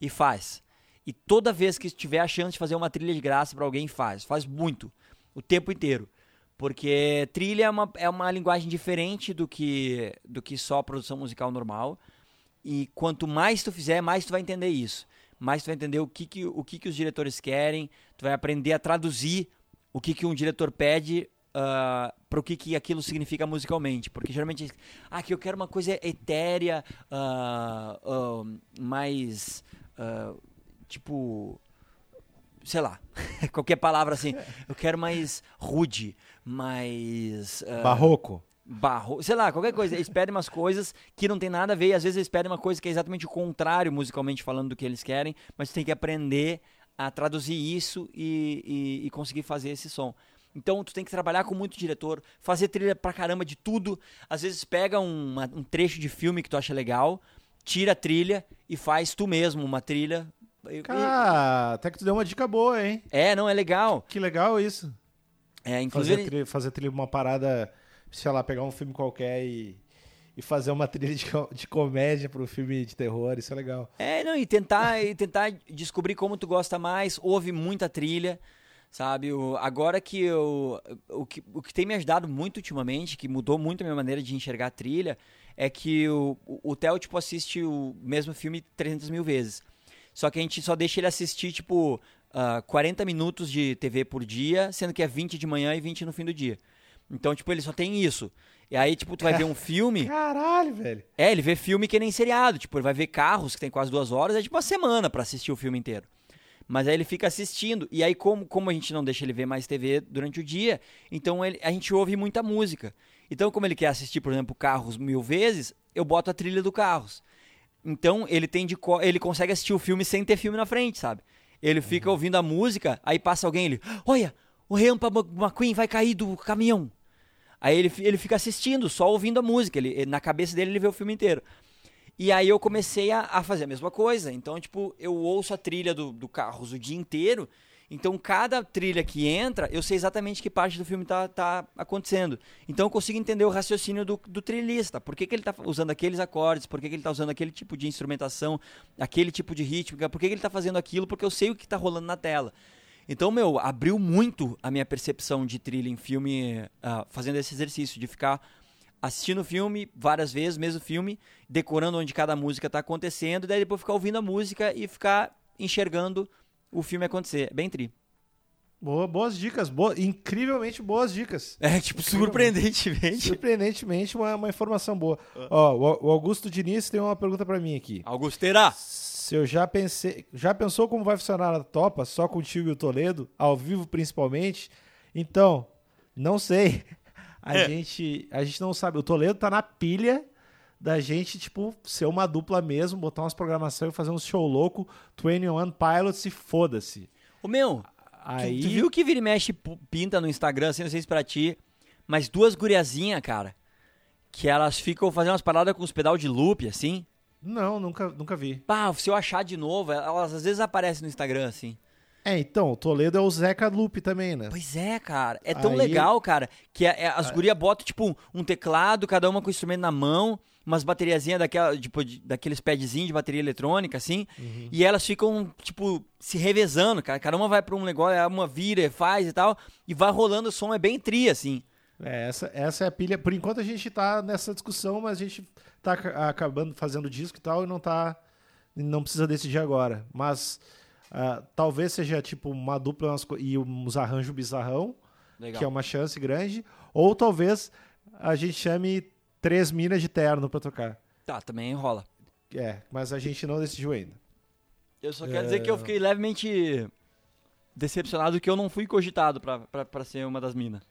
E faz. E toda vez que tiver a chance de fazer uma trilha de graça para alguém, faz. Faz muito. O tempo inteiro. Porque trilha é uma, é uma linguagem diferente do que, do que só produção musical normal. e quanto mais tu fizer, mais tu vai entender isso. Mais tu vai entender o que, que, o que, que os diretores querem, tu vai aprender a traduzir o que, que um diretor pede uh, para o que, que aquilo significa musicalmente. Porque geralmente, ah, que eu quero uma coisa etérea, uh, uh, mais. tipo. Sei lá, qualquer palavra assim. Eu quero mais rude, mais. Barroco barro, sei lá, qualquer coisa. Eles pedem umas coisas que não tem nada a ver, e às vezes eles pedem uma coisa que é exatamente o contrário, musicalmente falando, do que eles querem, mas você tem que aprender a traduzir isso e, e, e, conseguir fazer esse som. Então tu tem que trabalhar com muito diretor, fazer trilha pra caramba de tudo. Às vezes pega uma, um trecho de filme que tu acha legal, tira a trilha e faz tu mesmo uma trilha. Cara, até que tu deu uma dica boa, hein? É, não, é legal. Que legal isso. É, inclusive... Fazer trilha, fazer trilha uma parada sei lá, pegar um filme qualquer e, e fazer uma trilha de, de comédia para um filme de terror, isso é legal. É, não, e tentar, e tentar descobrir como tu gosta mais, ouve muita trilha, sabe? O, agora que eu, o, que o que tem me ajudado muito ultimamente, que mudou muito a minha maneira de enxergar a trilha, é que o, o, o Theo, tipo, assiste o mesmo filme 300 mil vezes. Só que a gente só deixa ele assistir, tipo, uh, ah, 40 minutos de TV por dia, sendo que é 20 de manhã e 20 no fim do dia. Então, tipo, ele só tem isso. E aí, tipo, tu vai ver um filme. Caralho, velho. É, ele vê filme que nem seriado. Tipo, ele vai ver carros que tem quase duas horas, é tipo uma semana para assistir o filme inteiro. Mas aí ele fica assistindo. E aí, como, como a gente não deixa ele ver mais TV durante o dia, então ele, a gente ouve muita música. Então, como ele quer assistir, por exemplo, Carros mil vezes, eu boto a trilha do Carros. Então, ele tem de ele consegue assistir o filme sem ter filme na frente, sabe? Ele fica uhum. ouvindo a música, aí passa alguém, ele, olha, o Rampa McQueen vai cair do caminhão. Aí ele, ele fica assistindo, só ouvindo a música. Ele, na cabeça dele, ele vê o filme inteiro. E aí eu comecei a, a fazer a mesma coisa. Então, tipo, eu ouço a trilha do, do Carros o dia inteiro. Então, cada trilha que entra, eu sei exatamente que parte do filme tá, tá acontecendo. Então, eu consigo entender o raciocínio do, do trilhista. Por que, que ele tá usando aqueles acordes? Por que, que ele tá usando aquele tipo de instrumentação? Aquele tipo de rítmica? Por que, que ele tá fazendo aquilo? Porque eu sei o que tá rolando na tela. Então, meu, abriu muito a minha percepção de trilha em filme, uh, fazendo esse exercício de ficar assistindo o filme várias vezes, mesmo filme, decorando onde cada música está acontecendo, e daí depois ficar ouvindo a música e ficar enxergando o filme acontecer. É bem tri. Boa, boas dicas, boa, incrivelmente boas dicas. É, tipo, surpreendentemente. Surpreendentemente, uma, uma informação boa. Uh. Ó, o Augusto Diniz tem uma pergunta para mim aqui. Augusteira! Se eu já pensei. Já pensou como vai funcionar a Topa, só contigo e o Toledo, ao vivo principalmente? Então, não sei. A, é. gente, a gente não sabe. O Toledo tá na pilha da gente, tipo, ser uma dupla mesmo, botar umas programações e fazer um show louco, 21 Pilots e foda-se. O meu, Aí... tu, tu, viu que vira e mexe pinta no Instagram, assim, não sei se pra ti, mas duas guriazinhas, cara, que elas ficam fazendo umas paradas com os pedal de loop, assim. Não, nunca, nunca vi. Pá, se eu achar de novo, elas às vezes aparecem no Instagram, assim. É, então, o Toledo é o Zeca Loop também, né? Pois é, cara. É tão Aí... legal, cara, que é, é, as Aí... gurias botam, tipo, um teclado, cada uma com o instrumento na mão, umas bateriazinhas daquela, tipo, de, daqueles padzinhos de bateria eletrônica, assim, uhum. e elas ficam, tipo, se revezando, cara. Cada uma vai pra um negócio, uma vira, faz e tal, e vai rolando o som, é bem tri, assim. É, essa, essa é a pilha. Por enquanto a gente tá nessa discussão, mas a gente tá acabando fazendo disco e tal, e não tá. Não precisa decidir agora. Mas uh, talvez seja tipo uma dupla e uns arranjos bizarrão, Legal. que é uma chance grande. Ou talvez a gente chame três minas de terno pra tocar. Tá, também rola. É, mas a gente não decidiu ainda. Eu só quero é... dizer que eu fiquei levemente decepcionado que eu não fui cogitado pra ser uma das minas.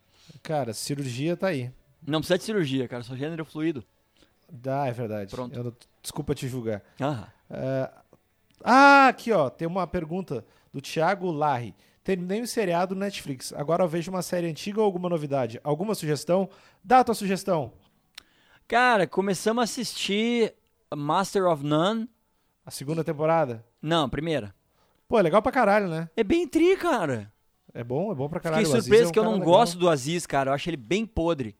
Cara, cirurgia tá aí. Não precisa de cirurgia, cara, só gênero fluido. Dá, é verdade. Pronto. Eu, desculpa te julgar. Ah. Uh, ah, aqui ó, tem uma pergunta do Thiago Larry. Terminei o um seriado no Netflix. Agora eu vejo uma série antiga ou alguma novidade? Alguma sugestão? Dá a tua sugestão. Cara, começamos a assistir Master of None. A segunda temporada? Não, a primeira. Pô, é legal pra caralho, né? É bem tri, cara. É bom, é bom pra caralho. Fiquei surpreso é um que eu não legal. gosto do Aziz, cara. Eu acho ele bem podre.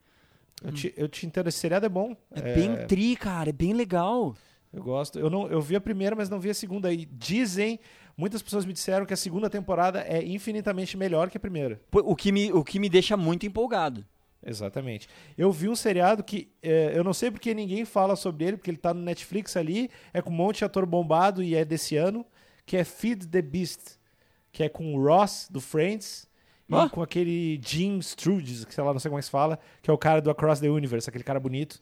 Eu te, eu te entendo, esse seriado é bom. É, é, bem tri, cara, é bem legal. Eu gosto. Eu, não, eu vi a primeira, mas não vi a segunda. E dizem, muitas pessoas me disseram que a segunda temporada é infinitamente melhor que a primeira. O que me, o que me deixa muito empolgado. Exatamente. Eu vi um seriado que é, eu não sei porque ninguém fala sobre ele, porque ele tá no Netflix ali, é com um monte de ator bombado e é desse ano, que é Feed the Beast, que é com o Ross do Friends Ah. e com aquele Jim Strudes, que sei lá, não sei como é que se fala, que é o cara do Across the Universe, aquele cara bonito.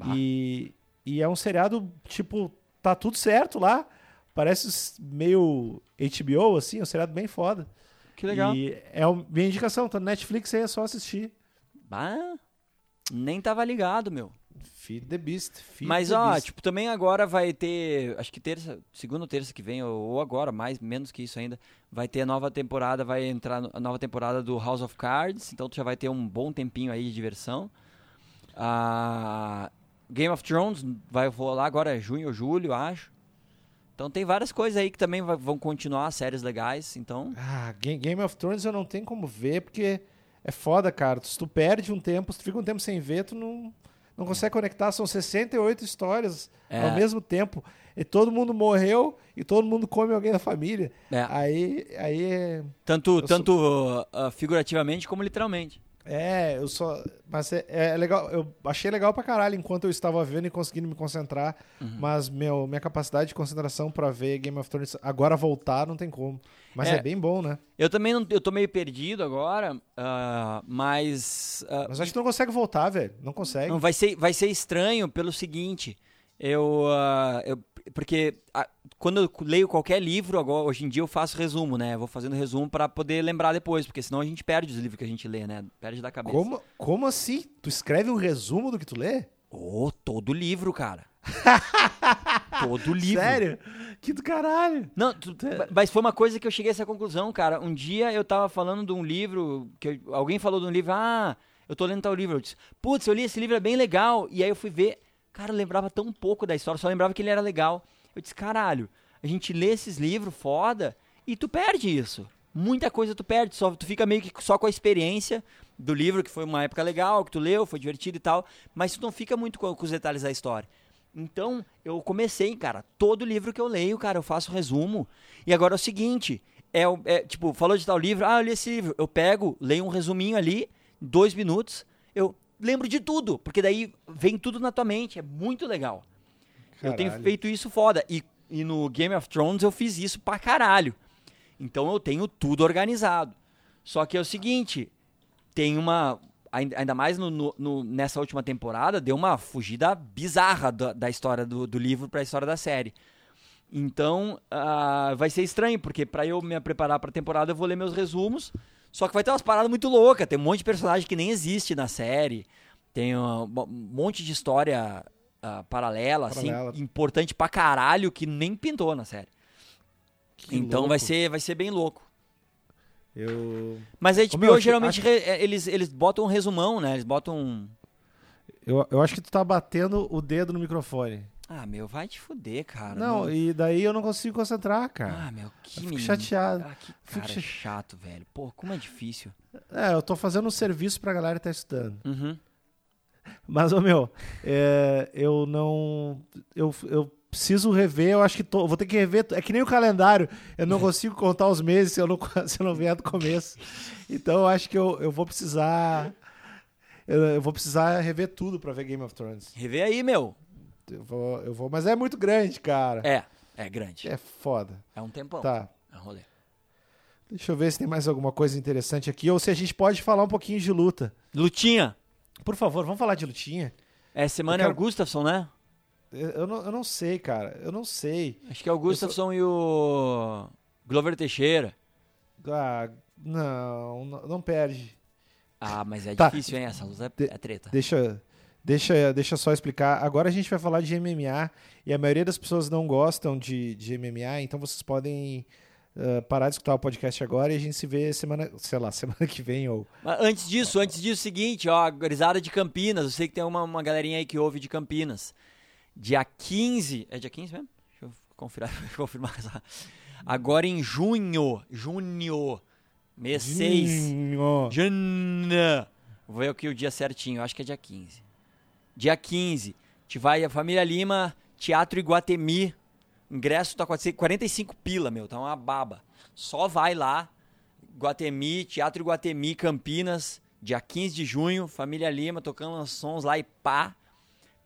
Ah. E, e é um seriado, tipo, tá tudo certo lá. Parece meio HBO, assim, é um seriado bem foda. Que legal. E é a minha indicação, tá no Netflix aí, é só assistir. Ah, nem tava ligado, meu. Feed the Beast. Feed Mas, ó, Beast. tipo, também agora vai ter. Acho que terça, segunda ou terça que vem, ou, agora, mais, menos que isso ainda. Vai ter a nova temporada, vai entrar a nova temporada do House of Cards. Então tu já vai ter um bom tempinho aí de diversão. Ah, Game of Thrones vai rolar agora, é junho ou julho, acho. Então tem várias coisas aí que também vai- vão continuar, séries legais. Então. Ah, Ga- Game of Thrones eu não tenho como ver, porque é foda, cara. Se tu perde um tempo, se tu fica um tempo sem ver, tu não, não consegue conectar. São 68 histórias É. ao mesmo tempo. E todo mundo morreu e todo mundo come alguém da família. É. Aí, aí é... Tanto, tanto ah, figurativamente como literalmente. É, eu só. Mas é, é legal. Eu achei legal pra caralho enquanto eu estava vendo e conseguindo me concentrar. Uhum. Mas meu, minha capacidade de concentração pra ver Game of Thrones agora voltar não tem como. Mas é, É. bem bom, né? Eu também não, eu tô meio perdido agora, ah, mas. ah, Mas acho que não consegue voltar, velho. Não consegue. Não, vai ser, vai ser estranho pelo seguinte. Eu. ah, eu porque ah, quando eu leio qualquer livro, agora, hoje em dia eu faço resumo, né? Vou fazendo resumo pra poder lembrar depois, porque senão a gente perde os livros que a gente lê, né? Perde da cabeça. Como, como assim? Tu escreve um resumo do que tu lê? Oh, todo livro, cara. todo livro. Sério? Que do caralho. Não, tu- mas foi uma coisa que eu cheguei a essa conclusão, cara. Um dia eu tava falando de um livro, que eu- alguém falou de um livro, ah, eu tô lendo tal livro. Eu disse, putz, eu li esse livro, é bem legal. E aí eu fui ver, cara, lembrava tão pouco da história, só lembrava que ele era legal. Eu disse, caralho, a gente lê esses livros foda e tu perde isso. Muita coisa tu perde, só, tu fica meio que só com a experiência do livro, que foi uma época legal, que tu leu, foi divertido e tal, mas tu não fica muito com, com os detalhes da história. Então, eu comecei, cara, todo livro que eu leio, cara, eu faço resumo. E agora é o seguinte, é, é, tipo, falou de tal livro, ah, eu li esse livro. Eu pego, leio um resuminho ali, dois minutos, eu lembro de tudo, porque daí vem tudo na tua mente, é muito legal. Eu tenho Caralho. feito isso foda. E, e no Game of Thrones eu fiz isso pra caralho. Então eu tenho tudo organizado. Só que é o seguinte, tem uma. ain- Ainda mais no- no- no- nessa última temporada, deu uma fugida bizarra da, da história do, do livro pra história da série. Então, ah, vai ser estranho, porque pra eu me preparar pra temporada, eu vou ler meus resumos. Só que vai ter umas paradas muito loucas. Tem um monte de personagem que nem existe na série. Tem um, monte de história ah, paralela, Paralela. assim, importante pra caralho, que nem pintou na série. Que então vai ser, vai ser bem louco. Eu, Mas a HBO meu, geralmente acho- re- é, eles, eles botam um resumão, né? Eles botam um. eu, eu acho que tu tá batendo o dedo no microfone. Ah, meu, vai te fuder, cara. não, e daí eu não consigo concentrar, cara. Ah, meu, que Eu fico menino. chateado. Ah, que Fico cara cha- chato, velho. Pô, como é difícil. É, eu tô fazendo um serviço pra galera que tá estudando. Uhum. Mas, ô meu, é, eu não. Eu, eu preciso rever, eu acho que tô, vou ter que rever. É que nem o calendário, eu não consigo contar os meses se eu não, se eu não vier do começo. Então eu acho que eu, eu vou precisar. Eu, eu vou precisar rever tudo pra ver Game of Thrones. Rever aí, meu. Eu vou, eu vou, mas é muito grande, cara. É, é grande. É foda. É um tempão. Tá. É um rolê. Deixa eu ver se tem mais alguma coisa interessante aqui, ou se a gente pode falar um pouquinho de luta. Lutinha. Por favor, vamos falar de lutinha? É semana Eu é quero- o Gustafsson, né? Eu, não, eu não sei, cara. Eu não sei. Acho que é o Gustafsson e o Glover Teixeira. Ah, não, não, não perde. Ah, mas é Tá. difícil, hein? Essa luta é, De- é treta. Deixa, deixa, deixa eu só explicar. Agora a gente vai falar de MMA e a maioria das pessoas não gostam de, de MMA, então vocês podem ah, parar de escutar o podcast agora e a gente se vê semana, sei lá, semana que vem ou Mas antes disso, antes disso, seguinte, ó, a gurizada de Campinas, eu sei que tem uma, uma galerinha aí que ouve de Campinas. Dia 15, é dia 15 mesmo? Deixa eu confirar, confirmar essa. Agora em junho, junho, mês 6, Junho. junho, vou ver aqui o dia certinho, acho que é dia 15. Dia 15, te vai a Família Lima, Teatro Iguatemi, ingresso tá 400 45 pila, meu, tá uma baba. Só vai lá, Guatemi, Teatro Iguatemi, Campinas, Dia 15 de junho, Família Lima tocando uns sons lá e pá.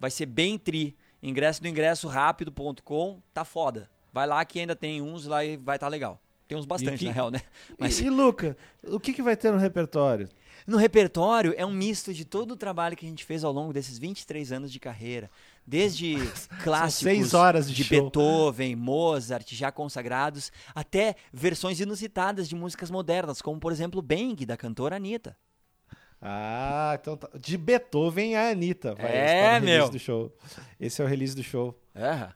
Vai ser bem tri. Ingresso do ingresso rápido.com, tá foda. Vai lá que ainda tem uns lá e vai tá legal. Tem uns bastante, que- na real, né? Mas E, e, Luca, o que, que vai ter no repertório? no repertório é um misto de todo o trabalho que a gente fez ao longo desses 23 anos de carreira. Desde clássicos seis horas de show. Beethoven, Mozart, já consagrados, até versões inusitadas de músicas modernas, como por exemplo Bang, da cantora Anitta. Ah, então tá. De Beethoven a Anitta. Vai É, no release meu. do show. Esse é o release do show. É.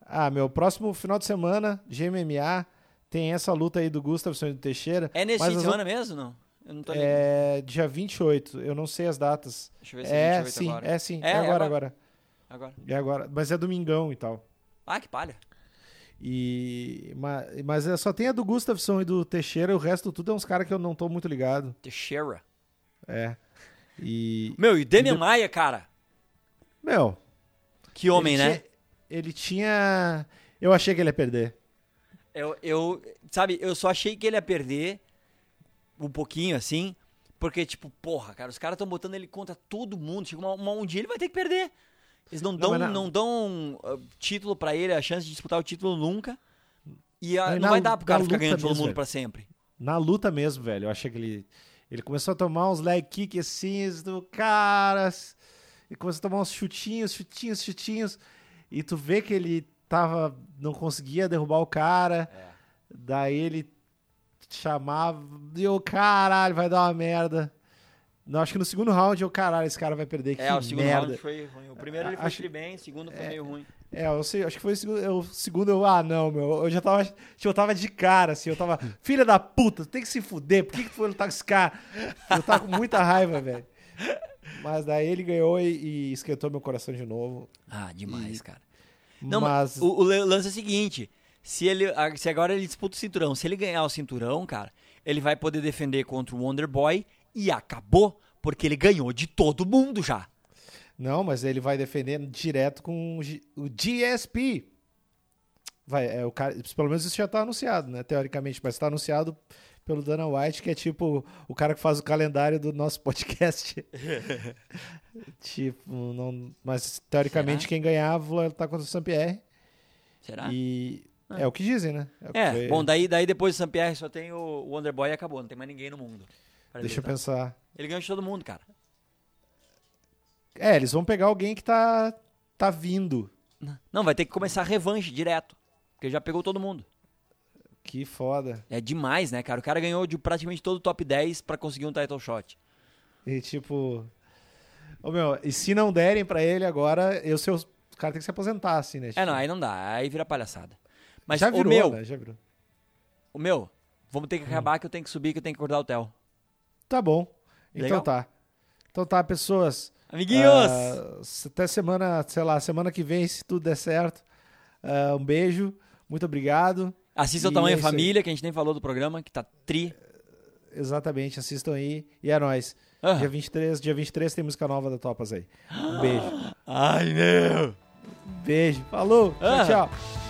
Ah, meu, próximo final de semana, GMMA, tem essa luta aí do Gustafsson e do Teixeira. É nesse fim de semana mesmo, não? Eu não tô ligado. É dia 28, eu não sei as datas. Deixa eu ver se é É, 28 sim, agora. é sim. É, É, é agora, agora. agora. Agora. É agora. Mas é domingão e tal. Ah, que palha. E, mas, mas é- só tem a do Gustafsson e do Teixeira, o resto tudo é uns caras que eu não tô muito ligado. Teixeira. É. E. Meu, e Demian E de- Maia, cara. Meu. Que homem, ele né? tinha- ele tinha. Eu achei que ele ia perder. Eu, eu, sabe, eu só achei que ele ia perder um pouquinho, assim, porque, tipo, porra, cara, os caras estão botando ele contra todo mundo. Chega uma, uma- um dia ele vai ter que perder. Eles não dão, não, na- dão uh, título pra ele, a chance de disputar o título nunca. E ah, Não, e não na- vai dar pro cara ficar ganhando todo mesmo, mundo velho. pra sempre. Na luta mesmo, velho. Eu achei que ele. Ele começou a tomar uns leg kick assim do caras. E começou a tomar uns chutinhos, chutinhos, chutinhos. E tu vê que ele tava. Não conseguia derrubar o cara. É. Daí ele chamava. E eu, caralho, vai dar uma merda. Não, acho que no segundo round eu, caralho, esse cara vai perder. É, que o segundo merda. round foi ruim. O primeiro ele foi Acho- bem, o segundo foi meio ruim. É, eu sei, acho que foi o segundo, eu, o segundo eu, ah, não, meu, eu já tava, tipo, eu tava de cara, assim, eu tava, filha da puta, tu tem que se fuder, por que que tu foi lutar com esse cara? Eu tava com muita raiva, velho. Mas daí ele ganhou e, e esquentou meu coração de novo. Ah, demais, E- cara. Não, mas o, o lance é o seguinte: se, ele, se agora ele disputa o cinturão, se ele ganhar o cinturão, cara, ele vai poder defender contra o Wonder Boy e acabou, porque ele ganhou de todo mundo já. não, mas ele vai defender direto com o, GSP. Vai, é o cara, pelo menos isso já tá anunciado, né, teoricamente, mas tá anunciado pelo Dana White, que é tipo o cara que faz o calendário do nosso podcast. tipo, não, mas teoricamente Será? quem ganhar vai lutar contra o Saint-Pierre. Será? E Ah. é o que dizem, né? que É, foi- bom, daí, daí depois do Saint-Pierre só tem o Wonder Boy e acabou, não tem mais ninguém no mundo. Deixa eu lutar. pensar. Ele ganhou de todo mundo, cara. É, eles vão pegar alguém que tá, tá vindo. Não, vai ter que começar a revanche direto, porque já pegou todo mundo. Que foda. É demais, né, cara? O cara ganhou de praticamente todo o top 10 pra conseguir um title shot. E tipo. Ô meu, e se não derem pra ele agora, eu sei, os- o cara tem que se aposentar, assim, né? É, não, aí não dá, aí vira palhaçada. Mas Já o virou, meu, né? Já virou. o meu, vamos ter que acabar que eu tenho que subir, que eu tenho que acordar o Theo. Tá bom. Então Legal? tá. Então tá, pessoas. Amiguinhos! ah, até semana, sei lá, semana que vem, se tudo der certo. Ah, um beijo. Muito obrigado. Assista o Tamanho é isso aí. Família, que a gente nem falou do programa, que tá tri. Exatamente, assistam aí. E é nóis. Ah. Dia 23, dia 23 tem música nova da Topas aí. Um beijo. Ai, meu! Beijo. Falou. Ah. Tchau, tchau.